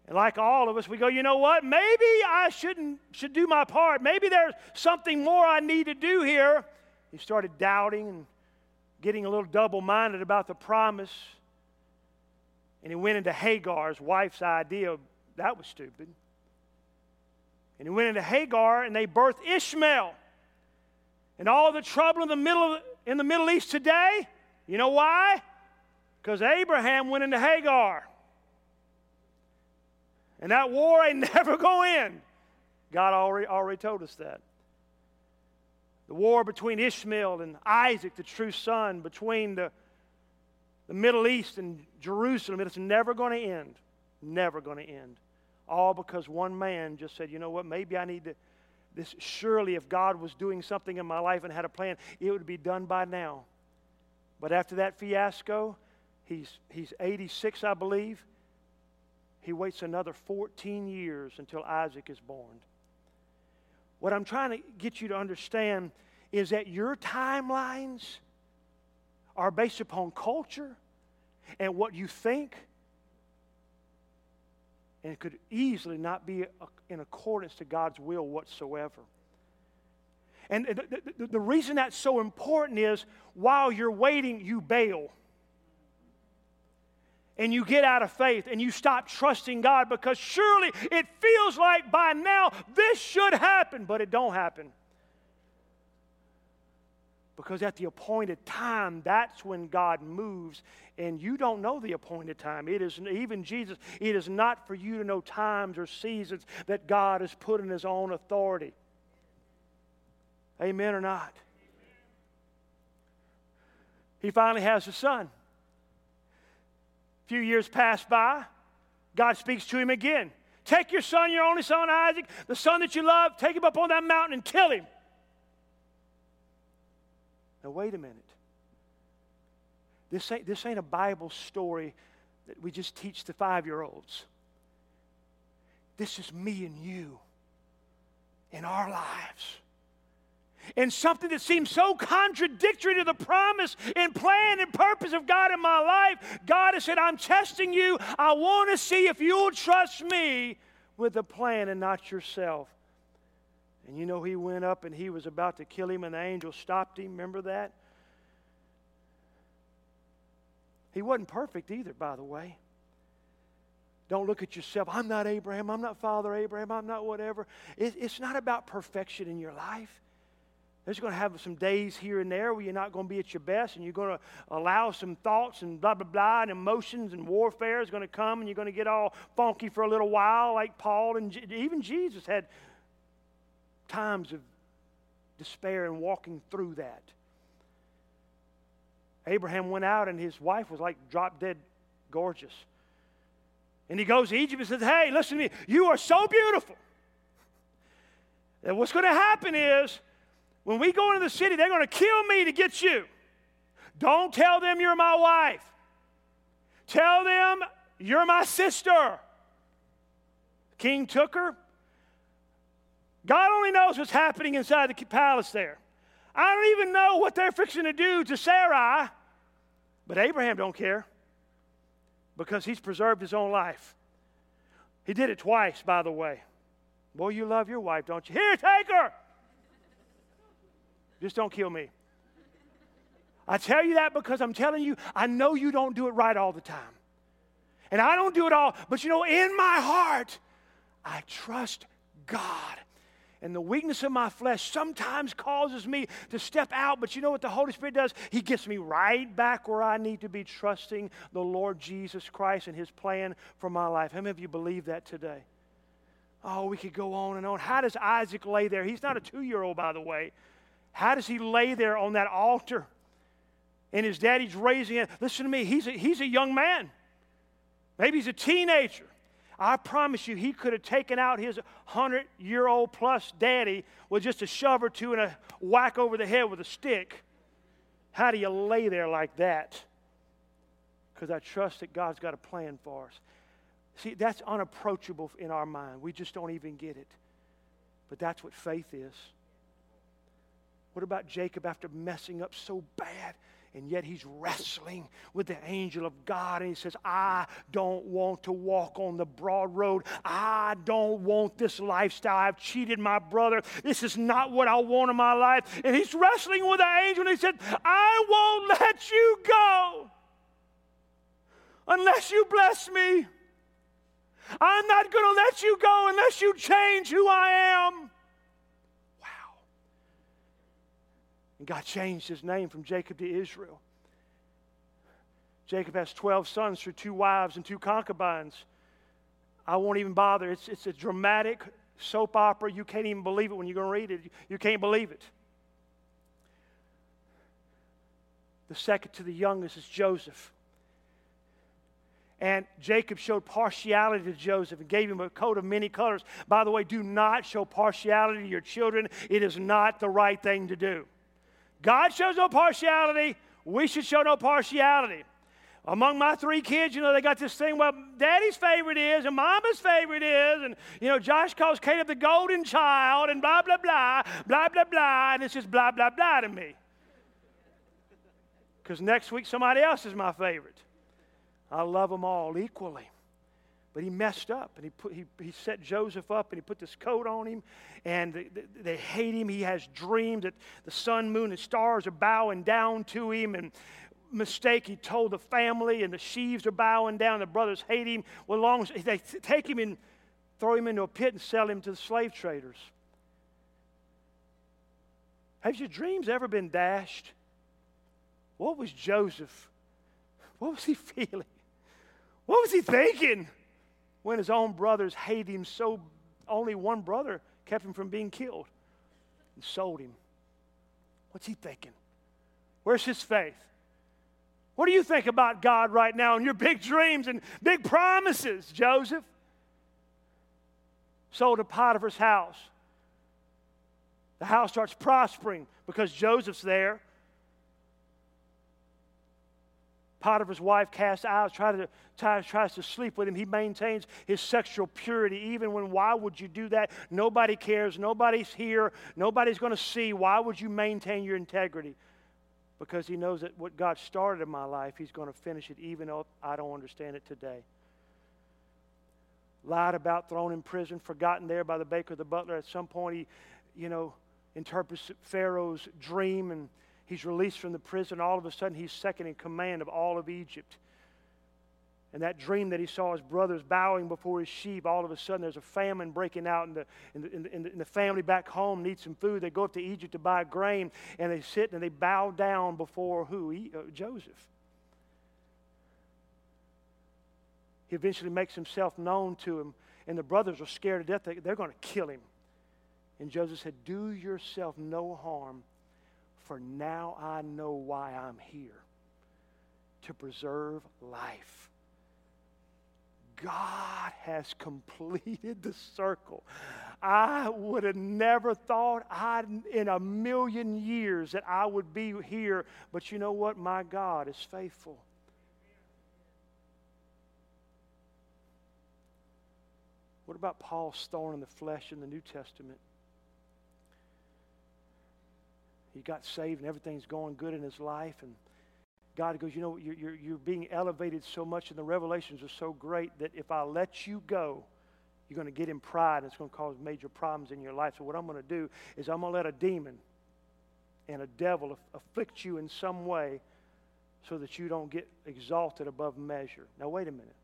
And like all of us, we go, you know what? Maybe I shouldn't should do my part. Maybe there's something more I need to do here. He started doubting and getting a little double minded about the promise. And he went into Hagar's wife's idea. That was stupid. And he went into Hagar and they birthed Ishmael. And all the trouble in the middle, in the Middle East today, you know why? Because Abraham went into Hagar. And that war ain't never going to end. God already, already told us that. The war between Ishmael and Isaac, the true son, between the, the Middle East and Jerusalem, it's never going to end. Never going to end. All because one man just said, you know what, maybe I need to. This surely, if God was doing something in my life and had a plan, it would be done by now. But after that fiasco, he's, he's 86, I believe. he waits another 14 years until Isaac is born. What I'm trying to get you to understand is that your timelines are based upon culture and what you think, and it could easily not be in accordance to God's will whatsoever. And the, the, the, reason that's so important is while you're waiting, you bail. And you get out of faith and you stop trusting God because surely it feels like by now this should happen, but it don't happen. Because at the appointed time, that's when God moves, and you don't know the appointed time. It is even Jesus, it is not for you to know times or seasons that God has put in His own authority. Amen or not? He finally has a son. A few years pass by. God speaks to him again. Take your son, your only son, Isaac, the son that you love, take him up on that mountain and kill him. Now, wait a minute. This ain't, this ain't a Bible story that we just teach the five year olds. This is me and you in our lives and something that seems so contradictory to the promise and plan and purpose of God in my life, God has said, I'm testing you. I want to see if you'll trust me with the plan and not yourself. And you know, he went up and he was about to kill him, and the angel stopped him. Remember that? He wasn't perfect either, by the way. Don't look at yourself. I'm not Abraham. I'm not Father Abraham. I'm not whatever. It, it's not about perfection in your life. There's going to have some days here and there where you're not going to be at your best, and you're going to allow some thoughts and blah, blah, blah, and emotions and warfare is going to come, and you're going to get all funky for a little while, like Paul and even Jesus had times of despair and walking through that. Abraham went out, and his wife was like drop dead gorgeous. And he goes to Egypt and says, Hey, listen to me. You are so beautiful. And what's going to happen is when we go into the city, they're going to kill me to get you. Don't tell them you're my wife. Tell them you're my sister. King took her. God only knows what's happening inside the palace there. I don't even know what they're fixing to do to Sarai, but Abraham don't care because he's preserved his own life. He did it twice, by the way. Boy, you love your wife, don't you? Here, take her. Just don't kill me. I tell you that because I'm telling you, I know you don't do it right all the time. And I don't do it all, but you know, in my heart, I trust God. And the weakness of my flesh sometimes causes me to step out, but you know what the Holy Spirit does? He gets me right back where I need to be, trusting the Lord Jesus Christ and His plan for my life. How many of you believe that today? Oh, we could go on and on. How does Isaac lay there? He's not a two year old, by the way. How does he lay there on that altar? And his daddy's raising it. Listen to me, he's a, he's a young man. Maybe he's a teenager. I promise you, he could have taken out his 100 year old plus daddy with just a shove or two and a whack over the head with a stick. How do you lay there like that? Because I trust that God's got a plan for us. See, that's unapproachable in our mind. We just don't even get it. But that's what faith is. What about Jacob after messing up so bad? And yet he's wrestling with the angel of God and he says, I don't want to walk on the broad road. I don't want this lifestyle. I've cheated my brother. This is not what I want in my life. And he's wrestling with the angel and he said, I won't let you go unless you bless me. I'm not going to let you go unless you change who I am. And God changed his name from Jacob to Israel. Jacob has 12 sons through two wives and two concubines. I won't even bother. It's, it's a dramatic soap opera. You can't even believe it when you're going to read it. You can't believe it. The second to the youngest is Joseph. And Jacob showed partiality to Joseph and gave him a coat of many colors. By the way, do not show partiality to your children. It is not the right thing to do. God shows no partiality. We should show no partiality. among my three kids, you know, they got this thing, well, daddy's favorite is, and mama's favorite is, and, you know, Josh calls Caleb the golden child, and blah, blah, blah, blah, blah, blah, and it's just blah, blah, blah to me. Because next week somebody else is my favorite. I love them all equally. But he messed up and he, put, he, he set Joseph up and he put this coat on him and they, they hate him. He has dreams that the sun, moon, and stars are bowing down to him. And mistake he told the family and the sheaves are bowing down. The brothers hate him. Well, long they take him and throw him into a pit and sell him to the slave traders. Have your dreams ever been dashed? What was Joseph? What was he feeling? What was he thinking? When his own brothers hated him so only one brother kept him from being killed and sold him. What's he thinking? Where's his faith? What do you think about God right now and your big dreams and big promises, Joseph? Sold to Potiphar's house. The house starts prospering because Joseph's there. Potiphar's wife casts out, tries to, tries, to sleep with him. He maintains his sexual purity, even when, why would you do that? Nobody cares. Nobody's here. Nobody's going to see. Why would you maintain your integrity? Because he knows that what God started in my life, he's going to finish it, even though I don't understand it today. Lied about, thrown in prison, forgotten there by the baker, the butler. At some point, he, you know, interprets Pharaoh's dream and He's released from the prison. All of a sudden, he's second in command of all of Egypt. And that dream that he saw his brothers bowing before his sheep, all of a sudden there's a famine breaking out, and the, and the, and the, and the family back home needs some food. They go up to Egypt to buy grain, and they sit and they bow down before who? He, uh, Joseph. He eventually makes himself known to him, and the brothers are scared to death. They, they're going to kill him. And Joseph said, Do yourself no harm for now I know why I'm here to preserve life. God has completed the circle. I would have never thought I'd, in a million years that I would be here, but you know what? My God is faithful. What about Paul's thorn in the flesh in the New Testament? He got saved and everything's going good in his life. And God goes, You know, you're, you're, you're being elevated so much, and the revelations are so great that if I let you go, you're going to get in pride and it's going to cause major problems in your life. So, what I'm going to do is I'm going to let a demon and a devil afflict you in some way so that you don't get exalted above measure. Now, wait a minute.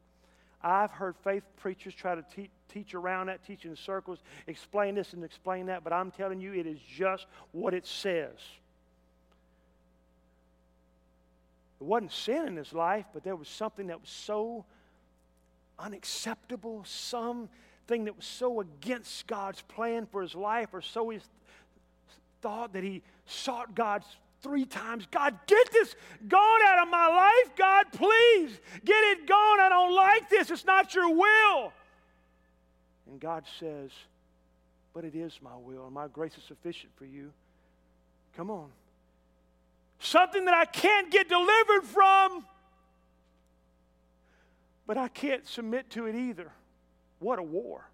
I've heard faith preachers try to te- teach around that, teach in circles, explain this and explain that, but I'm telling you, it is just what it says. It wasn't sin in his life, but there was something that was so unacceptable, something that was so against God's plan for his life, or so he thought that he sought God's three times God, get this gone out of my life. God, please get it gone. I don't like this. It's not your will. And God says, But it is my will, and my grace is sufficient for you. Come on. Something that I can't get delivered from, but I can't submit to it either. What a war.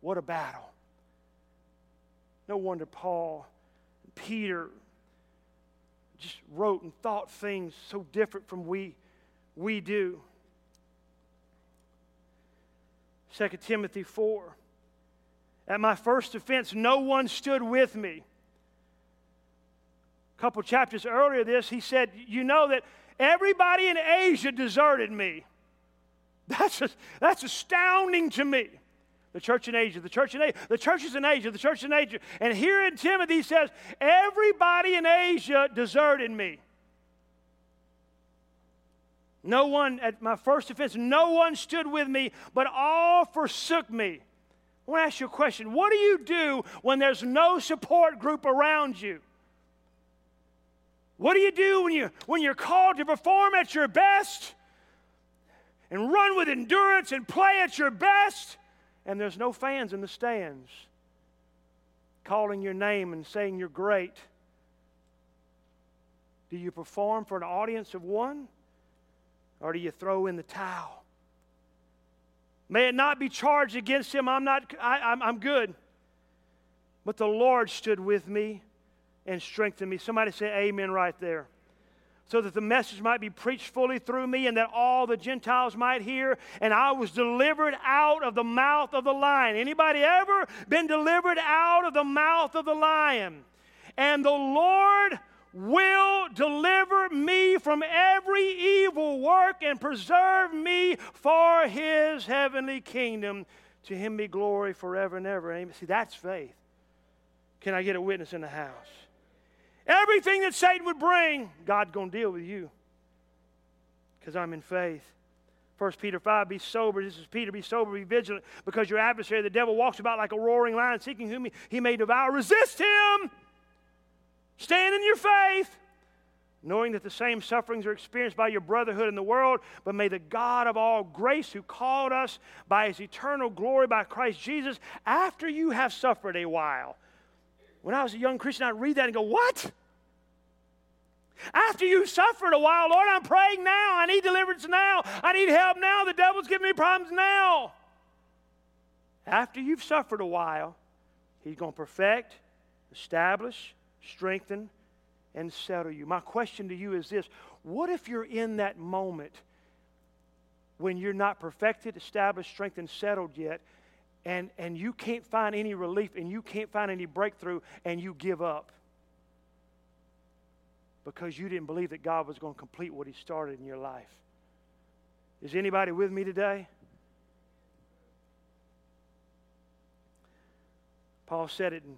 What a battle. No wonder Paul, Peter, just wrote and thought things so different from we, we do. 2 Timothy 4. At my first offense, no one stood with me. A couple chapters earlier, this, he said, You know that everybody in Asia deserted me. That's, that's astounding to me the church in Asia, the church in Asia, the churches in Asia, the church in Asia. And here in Timothy he says, Everybody in Asia deserted me. No one, at my first offense, no one stood with me, but all forsook me. I want to ask you a question. What do you do when there's no support group around you? What do you do when, you, when you're called to perform at your best and run with endurance and play at your best? And there's no fans in the stands calling your name and saying you're great? Do you perform for an audience of one? Or do you throw in the towel? May it not be charged against him. I'm not, I, I'm, I'm good. But the Lord stood with me and strengthened me. Somebody say amen right there. So that the message might be preached fully through me and that all the Gentiles might hear. And I was delivered out of the mouth of the lion. Anybody ever been delivered out of the mouth of the lion? And the Lord will deliver me from every evil work and preserve me for his heavenly kingdom. To him be glory forever and ever. Amen. See, that's faith. Can I get a witness in the house? Everything that Satan would bring, God's going to deal with you because I'm in faith. 1 Peter 5, be sober. This is Peter, be sober, be vigilant, because your adversary, the devil, walks about like a roaring lion, seeking whom he, he may devour. Resist him. Stand in your faith, knowing that the same sufferings are experienced by your brotherhood in the world. But may the God of all grace, who called us by his eternal glory by Christ Jesus, after you have suffered a while, when I was a young Christian, I'd read that and go, What? After you suffered a while, Lord, I'm praying now. I need deliverance now. I need help now. The devil's giving me problems now. After you've suffered a while, he's going to perfect, establish, strengthen, and settle you. My question to you is this What if you're in that moment when you're not perfected, established, strengthened, settled yet, and, and you can't find any relief and you can't find any breakthrough and you give up because you didn't believe that God was going to complete what He started in your life. Is anybody with me today? Paul said it in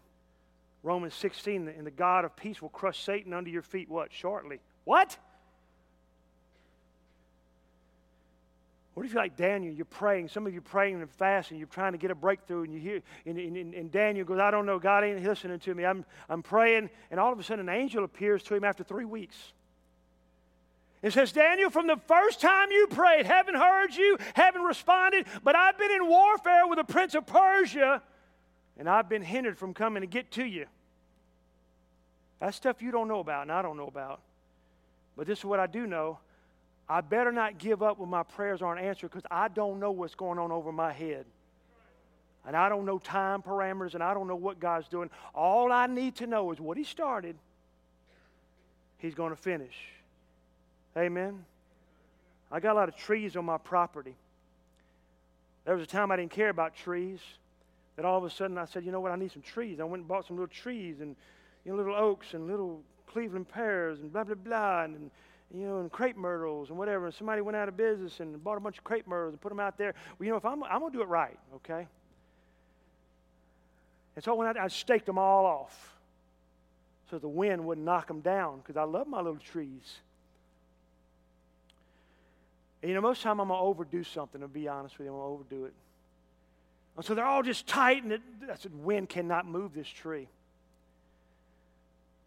Romans 16, and the God of peace will crush Satan under your feet, what? Shortly. What? What if you're like Daniel? You're praying. Some of you praying and fasting. You're trying to get a breakthrough, and you hear, and, and, and, Daniel goes, "I don't know. God ain't listening to me. I'm, I'm praying." And all of a sudden, an angel appears to him after three weeks. It says, Daniel, from the first time you prayed, heaven heard you, heaven responded, but I've been in warfare with the prince of Persia, and I've been hindered from coming to get to you. That's stuff you don't know about, and I don't know about. But this is what I do know I better not give up when my prayers aren't answered because I don't know what's going on over my head. And I don't know time parameters and I don't know what God's doing. All I need to know is what He started, He's going to finish. Amen. I got a lot of trees on my property. There was a time I didn't care about trees. That all of a sudden I said, you know what, I need some trees. I went and bought some little trees and you know, little oaks and little Cleveland pears and blah, blah, blah. And, you know, and crepe myrtles and whatever. And somebody went out of business and bought a bunch of crepe myrtles and put them out there. Well, you know, if I'm, I'm going to do it right, okay? And so I, I staked them all off so the wind wouldn't knock them down because I love my little trees. And you know, most of the time I'm going to overdo something, to be honest with you. I'm going to overdo it. And so they're all just tight, and it, I said, wind cannot move this tree.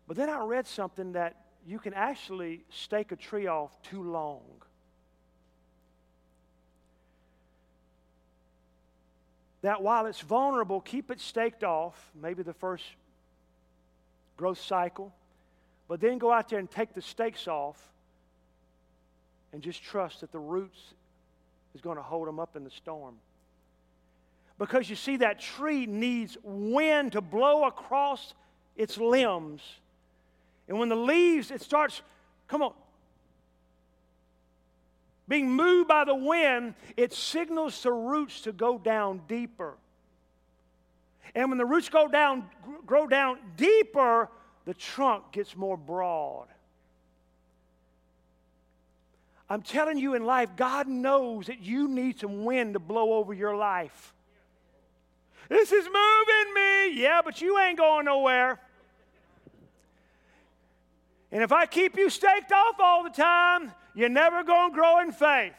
But then I read something that you can actually stake a tree off too long. That while it's vulnerable, keep it staked off, maybe the first growth cycle, but then go out there and take the stakes off and just trust that the roots is going to hold them up in the storm. Because you see, that tree needs wind to blow across its limbs and when the leaves, it starts, come on, being moved by the wind, it signals the roots to go down deeper. And when the roots go down, grow down deeper, the trunk gets more broad. I'm telling you in life, God knows that you need some wind to blow over your life. This is moving me. Yeah, but you ain't going nowhere. And if I keep you staked off all the time, you're never going to grow in faith.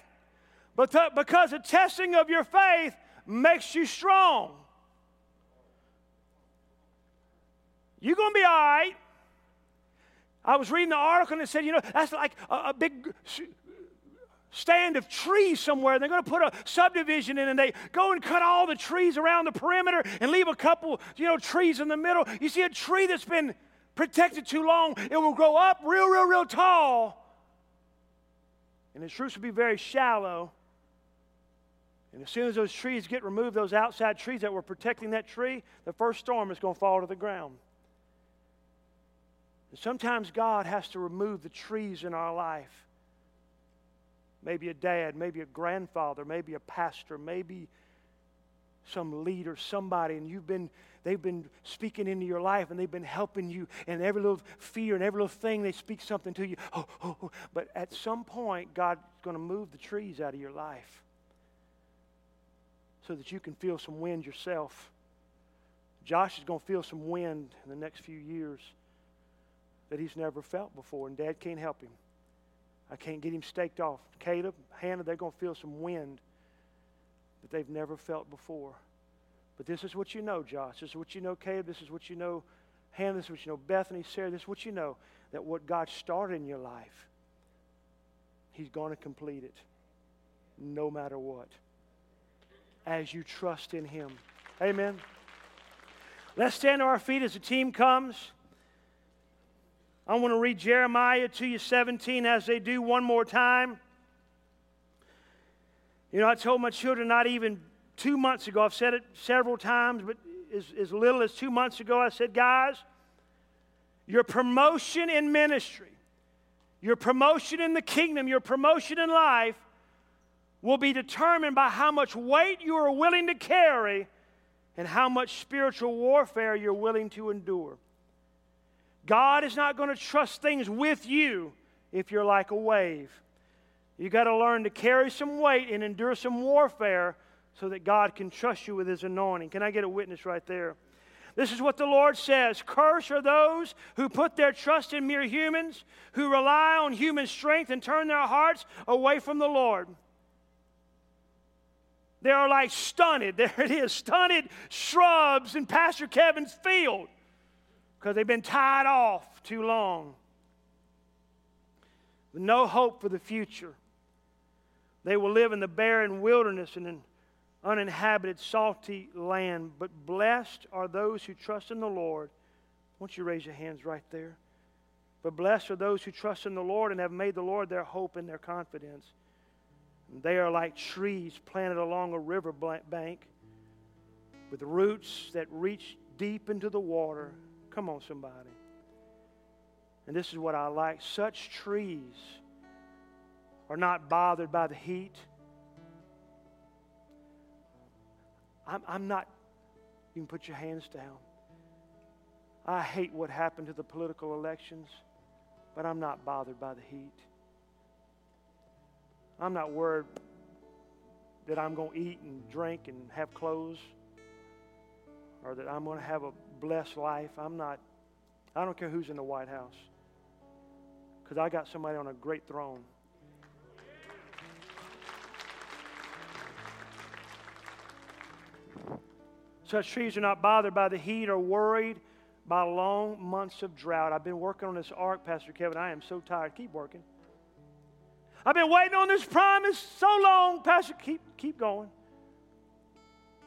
But th- because the testing of your faith makes you strong. You're going to be all right. I was reading the article and it said, you know, that's like a, a big stand of trees somewhere. They're going to put a subdivision in and they go and cut all the trees around the perimeter and leave a couple, you know, trees in the middle. You see a tree that's been protect it too long, it will grow up real, real, real tall. And his roots will be very shallow. And as soon as those trees get removed, those outside trees that were protecting that tree, the first storm is going to fall to the ground. And sometimes God has to remove the trees in our life. Maybe a dad, maybe a grandfather, maybe a pastor, maybe some leader, somebody, and you've been, they've been speaking into your life and they've been helping you, and every little fear and every little thing, they speak something to you. Oh, oh, oh. But at some point, God's going to move the trees out of your life so that you can feel some wind yourself. Josh is going to feel some wind in the next few years that he's never felt before, and Dad can't help him. I can't get him staked off. Caleb, Hannah, they're going to feel some wind that they've never felt before. But this is what you know, Josh. This is what you know, Caleb. This is what you know, Hannah. This is what you know, Bethany, Sarah. This is what you know that what God started in your life, He's going to complete it no matter what as you trust in Him. Amen. Let's stand to our feet as the team comes. I want to read Jeremiah to you 17 as they do one more time. You know, I told my children not even two months ago, I've said it several times, but as, as little as two months ago, I said, guys, your promotion in ministry, your promotion in the kingdom, your promotion in life will be determined by how much weight you are willing to carry and how much spiritual warfare you're willing to endure. God is not going to trust things with you if you're like a wave. You got to learn to carry some weight and endure some warfare so that God can trust you with His anointing. Can I get a witness right there? This is what the Lord says Curse are those who put their trust in mere humans, who rely on human strength and turn their hearts away from the Lord. They are like stunted, there it is, stunted shrubs in Pastor Kevin's field because they've been tied off too long. With no hope for the future. They will live in the barren wilderness and in uninhabited, salty land. But blessed are those who trust in the Lord. Won't you raise your hands right there? But blessed are those who trust in the Lord and have made the Lord their hope and their confidence. They are like trees planted along a river bank with roots that reach deep into the water. Come on, somebody. And this is what I like such trees are not bothered by the heat. I'm, I'm not, you can put your hands down. I hate what happened to the political elections, but I'm not bothered by the heat. I'm not worried that I'm going to eat and drink and have clothes or that I'm going to have a blessed life. I'm not, I don't care who's in the White House because I got somebody on a great throne. Such trees are not bothered by the heat or worried by long months of drought. I've been working on this ark, Pastor Kevin. I am so tired. Keep working. I've been waiting on this promise so long, Pastor. Keep, keep going.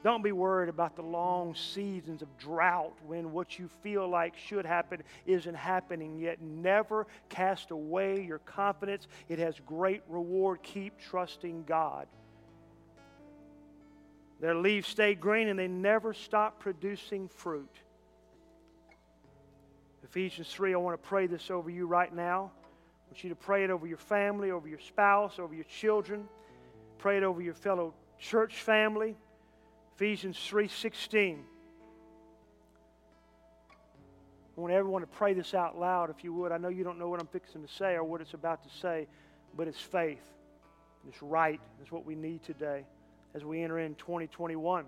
Don't be worried about the long seasons of drought when what you feel like should happen isn't happening yet. Never cast away your confidence, it has great reward. Keep trusting God. Their leaves stay green and they never stop producing fruit. Ephesians 3, I want to pray this over you right now. I want you to pray it over your family, over your spouse, over your children. Pray it over your fellow church family. Ephesians 3:16. I want everyone to pray this out loud if you would. I know you don't know what I'm fixing to say or what it's about to say, but it's faith. It's right. It's what we need today as we enter in 2021.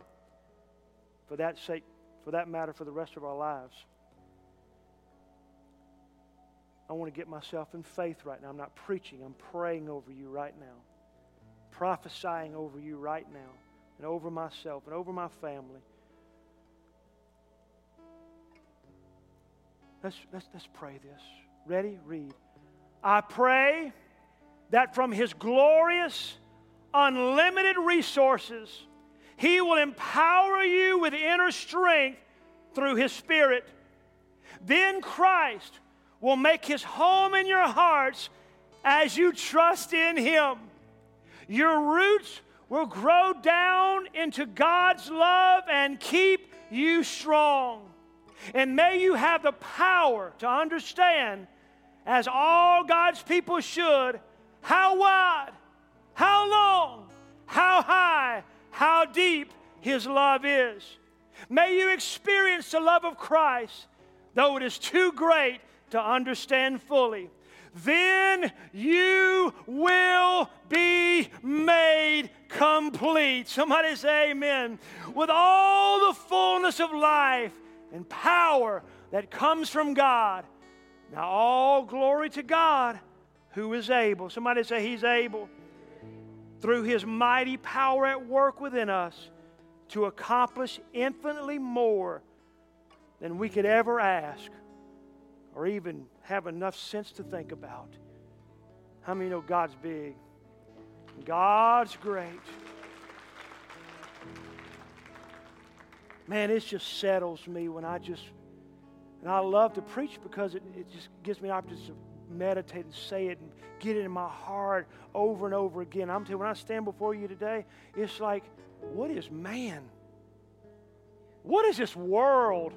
For that sake, for that matter, for the rest of our lives. I want to get myself in faith right now. I'm not preaching, I'm praying over you right now, prophesying over you right now and over myself and over my family. Let's, let's, let's pray this. Ready? Read. I pray that from His glorious, unlimited resources, He will empower you with inner strength through His Spirit. Then Christ will make His home in your hearts as you trust in Him. Your roots will grow down into God's love and keep you strong. And may you have the power to understand, as all God's people should, how wide, how long, how high, how deep His love is. May you experience the love of Christ, though it is too great to understand fully. Then you will be made complete. Somebody say amen. With all the fullness of life and power that comes from God. Now, all glory to God who is able. Somebody say, He's able. Through His mighty power at work within us to accomplish infinitely more than we could ever ask or even have enough sense to think about. How many know God's big? God's great. Man, it just settles me when I just, and I love to preach because it, it just gives me an opportunity to meditate and say it and get it in my heart over and over again. I'm telling you, when I stand before you today, it's like, what is man? What is this world?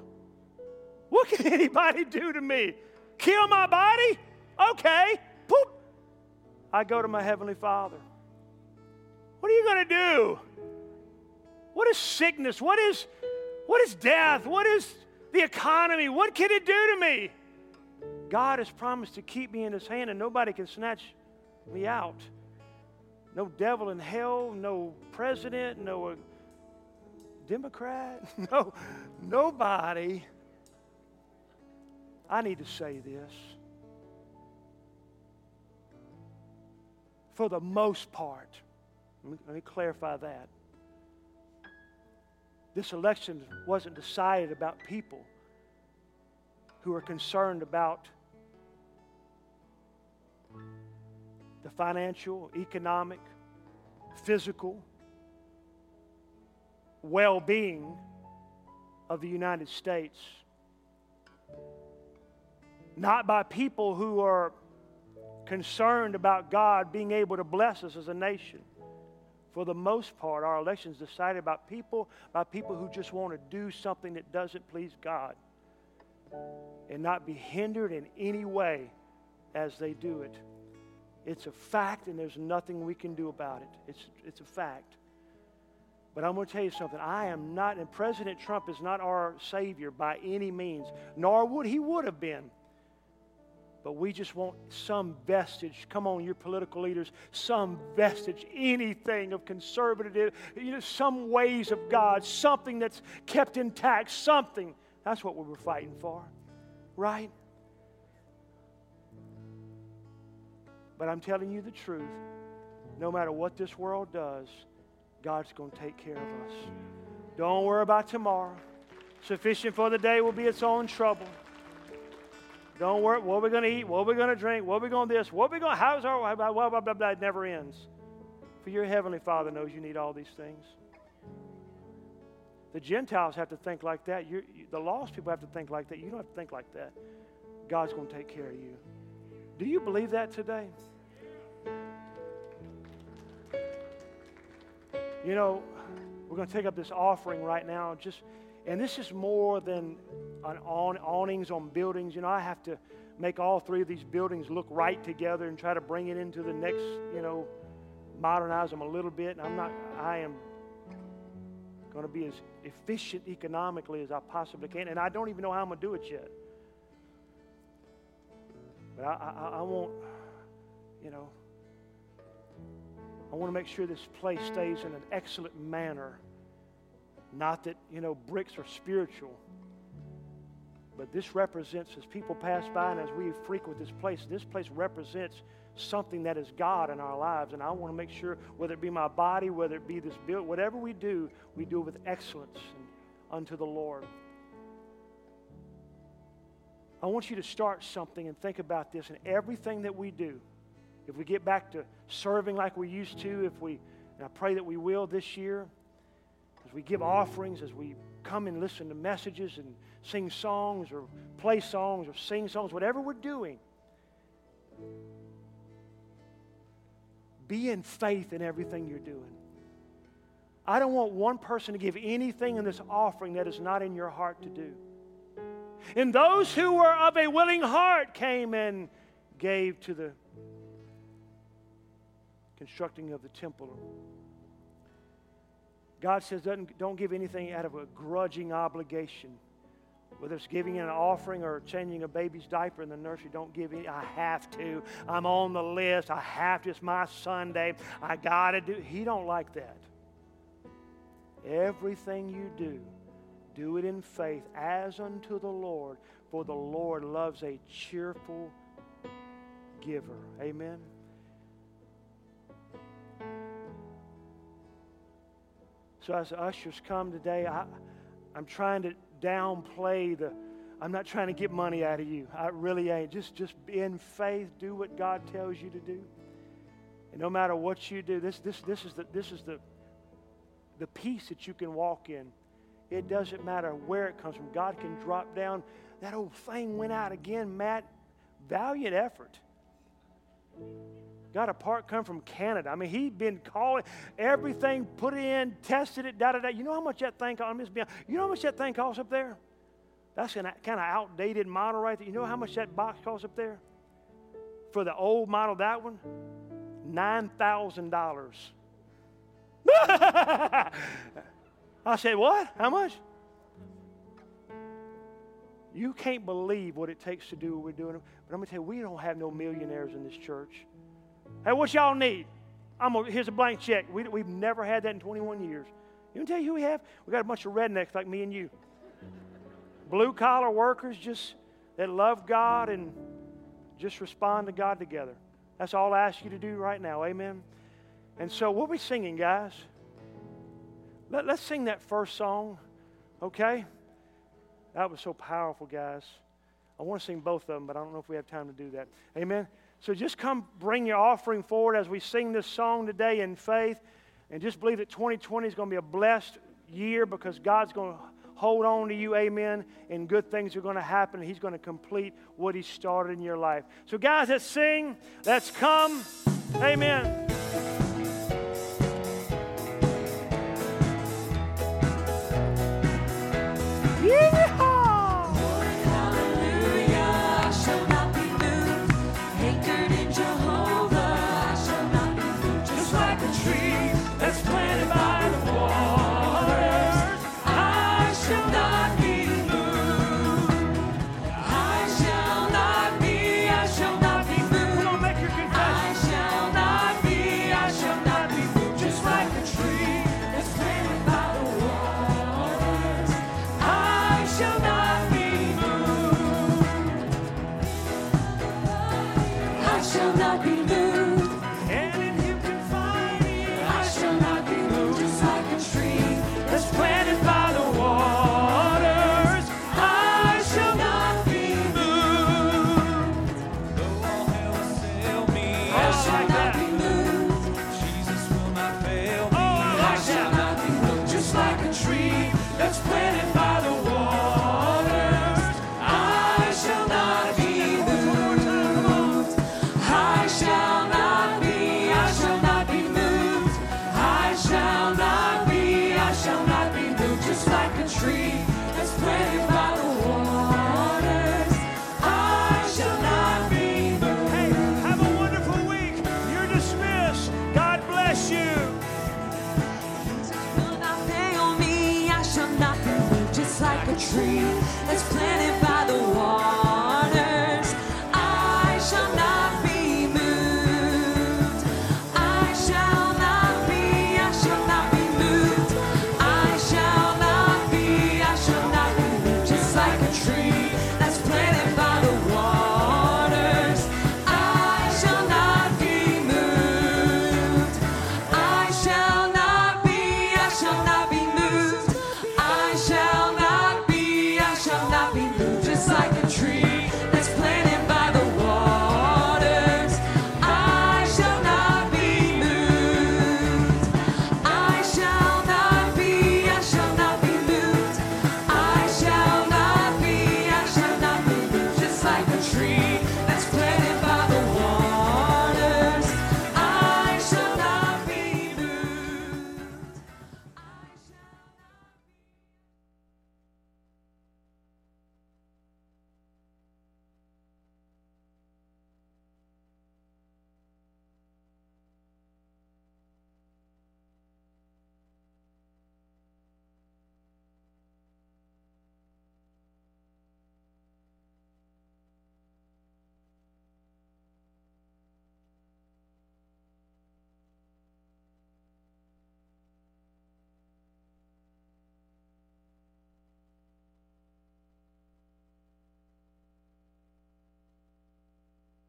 What can anybody do to me? Kill my body? Okay. Poop. I go to my Heavenly Father. What are you going to do? What is sickness? What is, what is death? What is the economy? What can it do to me? God has promised to keep me in His hand, and nobody can snatch me out. No devil in hell, no president, no uh, Democrat, no, nobody. I need to say this. For the most part, let me, let me clarify that. This election wasn't decided about people who are concerned about the financial, economic, physical well being of the United States. Not by people who are concerned about God being able to bless us as a nation. For the most part, our elections decided about people, by people who just want to do something that doesn't please God and not be hindered in any way as they do it. It's a fact, and there's nothing we can do about it. It's, it's a fact. But I'm going to tell you something. I am not, and President Trump is not our Savior by any means, nor would he would have been. But we just want some vestige. Come on, your political leaders, some vestige, anything of conservative, you know, some ways of God, something that's kept intact, something. That's what we were fighting for, right? But I'm telling you the truth. No matter what this world does, God's going to take care of us. Don't worry about tomorrow. Sufficient for the day will be its own trouble. Don't worry, what are we going to eat? What are we going to drink? What are we going to this? What are we going to, how's our, blah, blah, blah, blah, blah, it never ends. For your heavenly Father knows you need all these things. The Gentiles have to think like that. You, the lost people have to think like that. You don't have to think like that. God's going to take care of you. Do you believe that today? You know, we're going to take up this offering right now. Just, and this is more than an on, awnings on buildings. You know, I have to make all three of these buildings look right together and try to bring it into the next, you know, modernize them a little bit. And I'm not, I am going to be as efficient economically as I possibly can. And I don't even know how I'm going to do it yet. But I, I, I won't, you know, I want to make sure this place stays in an excellent manner. Not that, you know, bricks are spiritual, but this represents, as people pass by and as we frequent this place, this place represents something that is God in our lives. And I want to make sure, whether it be my body, whether it be this build, whatever we do, we do it with excellence unto the Lord. I want you to start something and think about this and everything that we do if we get back to serving like we used to, if we, and I pray that we will this year, as we give offerings, as we come and listen to messages and sing songs or play songs or sing songs, whatever we're doing, be in faith in everything you're doing. I don't want one person to give anything in this offering that is not in your heart to do. And those who were of a willing heart came and gave to the constructing of the temple. God says, don't give anything out of a grudging obligation. Whether it's giving an offering or changing a baby's diaper in the nursery, don't give any. I have to. I'm on the list. I have to. It's my Sunday. I got to do. He don't like that. Everything you do, do it in faith as unto the Lord, for the Lord loves a cheerful giver. Amen. So as ushers come today, I, I'm trying to downplay the, I'm not trying to get money out of you. I really ain't. Just, just in faith, do what God tells you to do. And no matter what you do, this, this, this is, the, this is the, the peace that you can walk in. It doesn't matter where it comes from. God can drop down. That old thing went out again, Matt. Valiant effort. Got a part come from Canada. I mean, he'd been calling everything, put in, tested it, da da da. You know how much that thing costs? You know how much that thing costs up there? That's a kind of outdated model right there. You know how much that box costs up there? For the old model, that one? $9,000. I said, What? How much? You can't believe what it takes to do what we're doing. But I'm going to tell you, we don't have no millionaires in this church. Hey, what y'all need? I'm gonna, here's a blank check. We, we've never had that in 21 years. You can tell you who we have? We got a bunch of rednecks like me and you. Blue collar workers just that love God and just respond to God together. That's all I ask you to do right now. Amen. And so what we'll be singing, guys. Let, let's sing that first song, okay? That was so powerful, guys. I want to sing both of them, but I don't know if we have time to do that. Amen. So just come bring your offering forward as we sing this song today in faith. And just believe that 2020 is going to be a blessed year because God's going to hold on to you, amen, and good things are going to happen. He's going to complete what He started in your life. So, guys, let's sing. Let's come. Amen. Tree